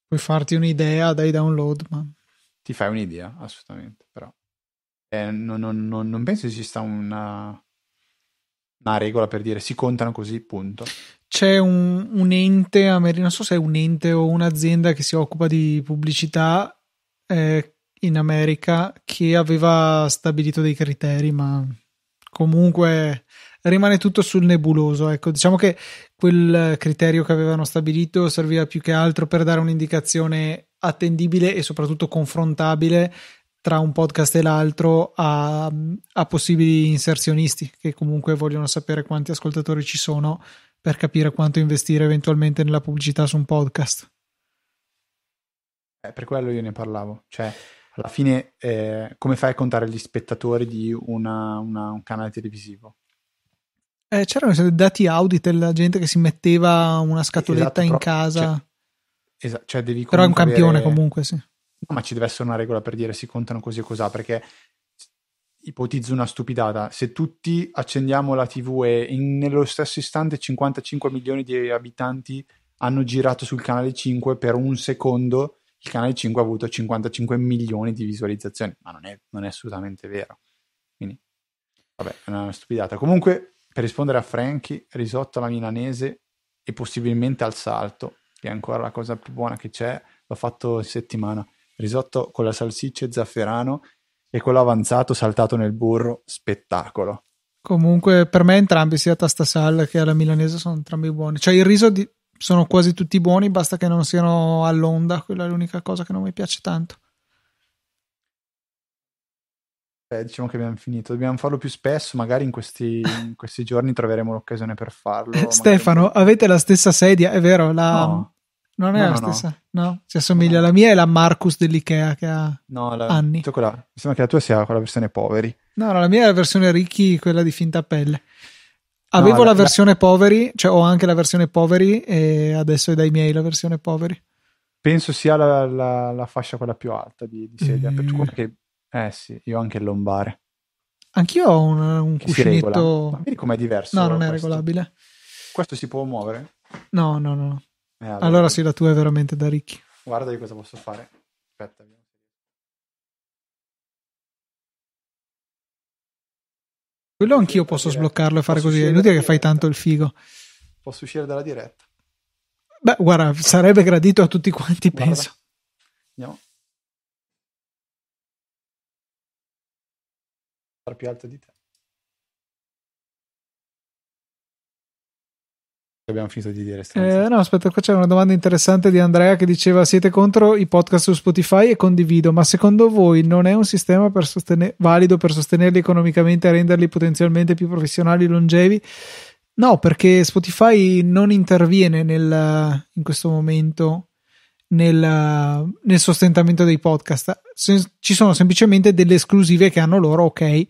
Puoi farti un'idea dai download, ma... Ti fai un'idea, assolutamente, però... Eh, non, non, non, non, penso esista una, una regola per dire si contano così, punto. C'è un, un ente, non so se è un ente o un'azienda che si occupa di pubblicità eh, in America che aveva stabilito dei criteri, ma comunque rimane tutto sul nebuloso. Ecco, diciamo che quel criterio che avevano stabilito serviva più che altro per dare un'indicazione attendibile e soprattutto confrontabile tra un podcast e l'altro a, a possibili inserzionisti che comunque vogliono sapere quanti ascoltatori ci sono per capire quanto investire eventualmente nella pubblicità su un podcast. Eh, per quello io ne parlavo, cioè alla fine eh, come fai a contare gli spettatori di una, una, un canale televisivo? Eh, c'erano dati audit della gente che si metteva una scatoletta esatto, in casa. Cioè, esatto, cioè devi però è un campione avere... comunque, sì. No, ma ci deve essere una regola per dire si contano così o così, perché ipotizzo una stupidata, se tutti accendiamo la TV e in, nello stesso istante 55 milioni di abitanti hanno girato sul canale 5 per un secondo, il canale 5 ha avuto 55 milioni di visualizzazioni, ma non è, non è assolutamente vero. Quindi, vabbè, è una stupidata. Comunque, per rispondere a Frankie, risotto alla milanese e possibilmente al salto, che è ancora la cosa più buona che c'è, l'ho fatto settimana. Risotto con la salsiccia e zafferano e quello avanzato saltato nel burro, spettacolo. Comunque, per me entrambi, sia Tasta Sal che alla milanese, sono entrambi buoni. Cioè, il riso di... sono quasi tutti buoni, basta che non siano all'onda, quella è l'unica cosa che non mi piace tanto. Beh, diciamo che abbiamo finito. Dobbiamo farlo più spesso, magari in questi, in questi giorni troveremo l'occasione per farlo. Stefano, magari... avete la stessa sedia, è vero? La... No. Non è no, la no, stessa, no. no. si assomiglia. La mia è la Marcus dell'Ikea che ha no, la, anni. Quella, mi sembra che la tua sia quella versione poveri. No, la mia è la versione ricchi, quella di finta pelle. Avevo la, la, versione poveri, cioè ho anche la versione poveri e adesso è dai miei la versione poveri. Penso sia la, la fascia quella più alta di, di sedia. Mm. Perché, eh sì, io ho anche il lombare. Anch'io ho un, un cuscinetto. Vedi com'è diverso? No, non è regolabile. Questo si può muovere? No, no, no. Eh, allora, allora sì, la tua è veramente da ricchi. Guarda di cosa posso fare. Aspetta. Quello anch'io posso sbloccarlo e fare così. È inutile che fai tanto il figo. Posso uscire dalla diretta. Beh, guarda, sarebbe gradito a tutti quanti, guarda. penso. Andiamo. più alto di te. Abbiamo finito di dire. Eh, no, aspetta, qua c'è una domanda interessante di Andrea che diceva: Siete contro i podcast su Spotify? E condivido, ma secondo voi non è un sistema per sostener- valido per sostenerli economicamente e renderli potenzialmente più professionali e longevi? No, perché Spotify non interviene nel, in questo momento nel, nel sostentamento dei podcast. ci sono semplicemente delle esclusive che hanno loro, ok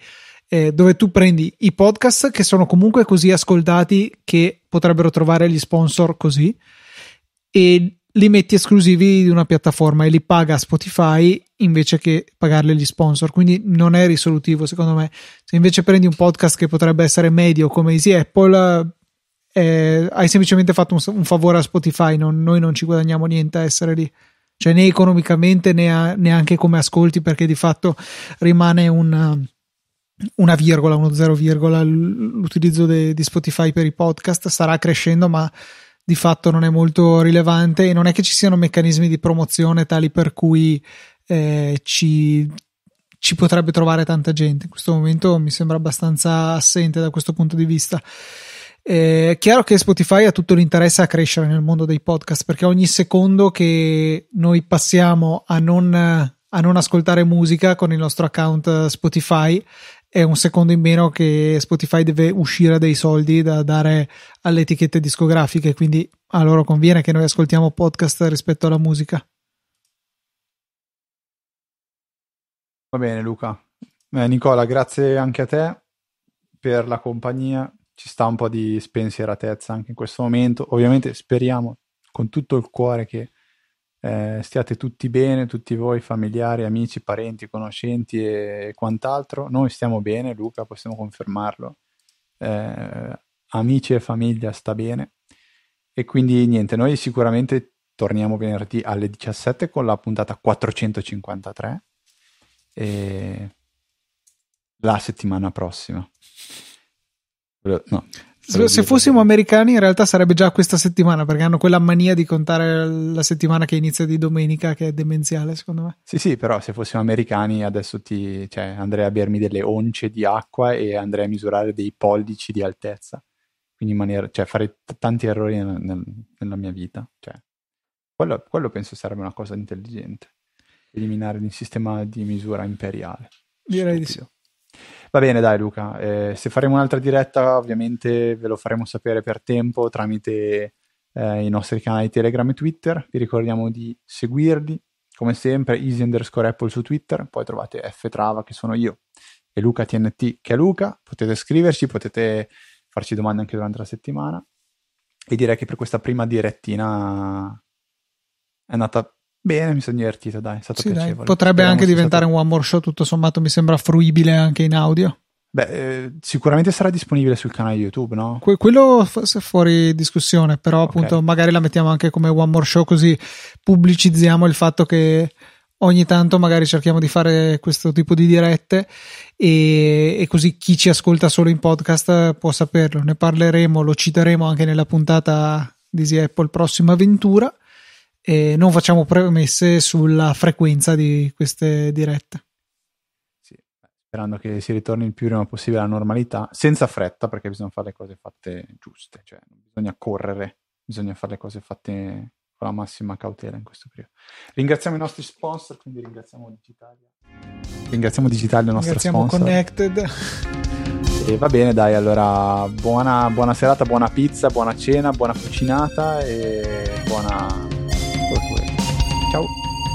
eh, dove tu prendi i podcast che sono comunque così ascoltati che potrebbero trovare gli sponsor così e li metti esclusivi di una piattaforma e li paga Spotify invece che pagarli gli sponsor. Quindi non è risolutivo, secondo me. Se invece prendi un podcast che potrebbe essere medio come Easy Apple, eh, hai semplicemente fatto un, un favore a Spotify. Non, noi non ci guadagniamo niente a essere lì. Cioè, né economicamente né a, neanche come ascolti, perché di fatto rimane un una virgola, uno zero virgola l'utilizzo de, di Spotify per i podcast starà crescendo, ma di fatto non è molto rilevante e non è che ci siano meccanismi di promozione tali per cui eh, ci, ci potrebbe trovare tanta gente. In questo momento mi sembra abbastanza assente da questo punto di vista. È chiaro che Spotify ha tutto l'interesse a crescere nel mondo dei podcast perché ogni secondo che noi passiamo a non, a non ascoltare musica con il nostro account Spotify è un secondo in meno che Spotify deve uscire dei soldi da dare alle etichette discografiche, quindi a loro conviene che noi ascoltiamo podcast rispetto alla musica. Va bene Luca. Eh, Nicola, grazie anche a te per la compagnia. Ci sta un po' di spensieratezza anche in questo momento. Ovviamente speriamo con tutto il cuore che eh, stiate tutti bene, tutti voi, familiari, amici, parenti, conoscenti e quant'altro. Noi stiamo bene, Luca, possiamo confermarlo. Eh, amici e famiglia sta bene. E quindi niente, noi sicuramente torniamo venerdì alle 17 con la puntata 453 e la settimana prossima. No, se fossimo americani, in realtà sarebbe già questa settimana perché hanno quella mania di contare la settimana che inizia di domenica, che è demenziale, secondo me. Sì, sì, però se fossimo americani, adesso ti, cioè, andrei a bermi delle once di acqua e andrei a misurare dei pollici di altezza. Quindi in maniera, cioè, fare t- tanti errori nel, nel, nella mia vita. Cioè, quello, quello penso sarebbe una cosa intelligente. Eliminare il sistema di misura imperiale. Direi Stupido. di sì. Va bene, dai Luca, eh, se faremo un'altra diretta ovviamente ve lo faremo sapere per tempo tramite eh, i nostri canali Telegram e Twitter. Vi ricordiamo di seguirli, come sempre, easy underscore Apple su Twitter, poi trovate F Trava che sono io e Luca TNT che è Luca. Potete scriverci, potete farci domande anche durante la settimana. E direi che per questa prima direttina è andata Bene, mi sono divertito, dai, è stato sì, piacevole. Dai, potrebbe Speriamo anche diventare stato... un one more show, tutto sommato mi sembra fruibile anche in audio. Beh, eh, sicuramente sarà disponibile sul canale YouTube, no? Que- quello f- fuori discussione, però okay. appunto magari la mettiamo anche come one more show così pubblicizziamo il fatto che ogni tanto magari cerchiamo di fare questo tipo di dirette e, e, così chi ci ascolta solo in podcast può saperlo. Ne parleremo, lo citeremo anche nella puntata di Easy Apple prossima avventura e non facciamo premesse sulla frequenza di queste dirette sperando che si ritorni il più prima possibile alla normalità, senza fretta, perché bisogna fare le cose fatte giuste, cioè non bisogna correre, bisogna fare le cose fatte con la massima cautela in questo periodo. Ringraziamo i nostri sponsor, quindi ringraziamo Digitalia. Ringraziamo Digitalia, il nostro sponsor. Connected. E va bene, dai, allora buona, buona serata, buona pizza, buona cena, buona cucinata e buona... Ciao.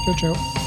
Ciao ciao.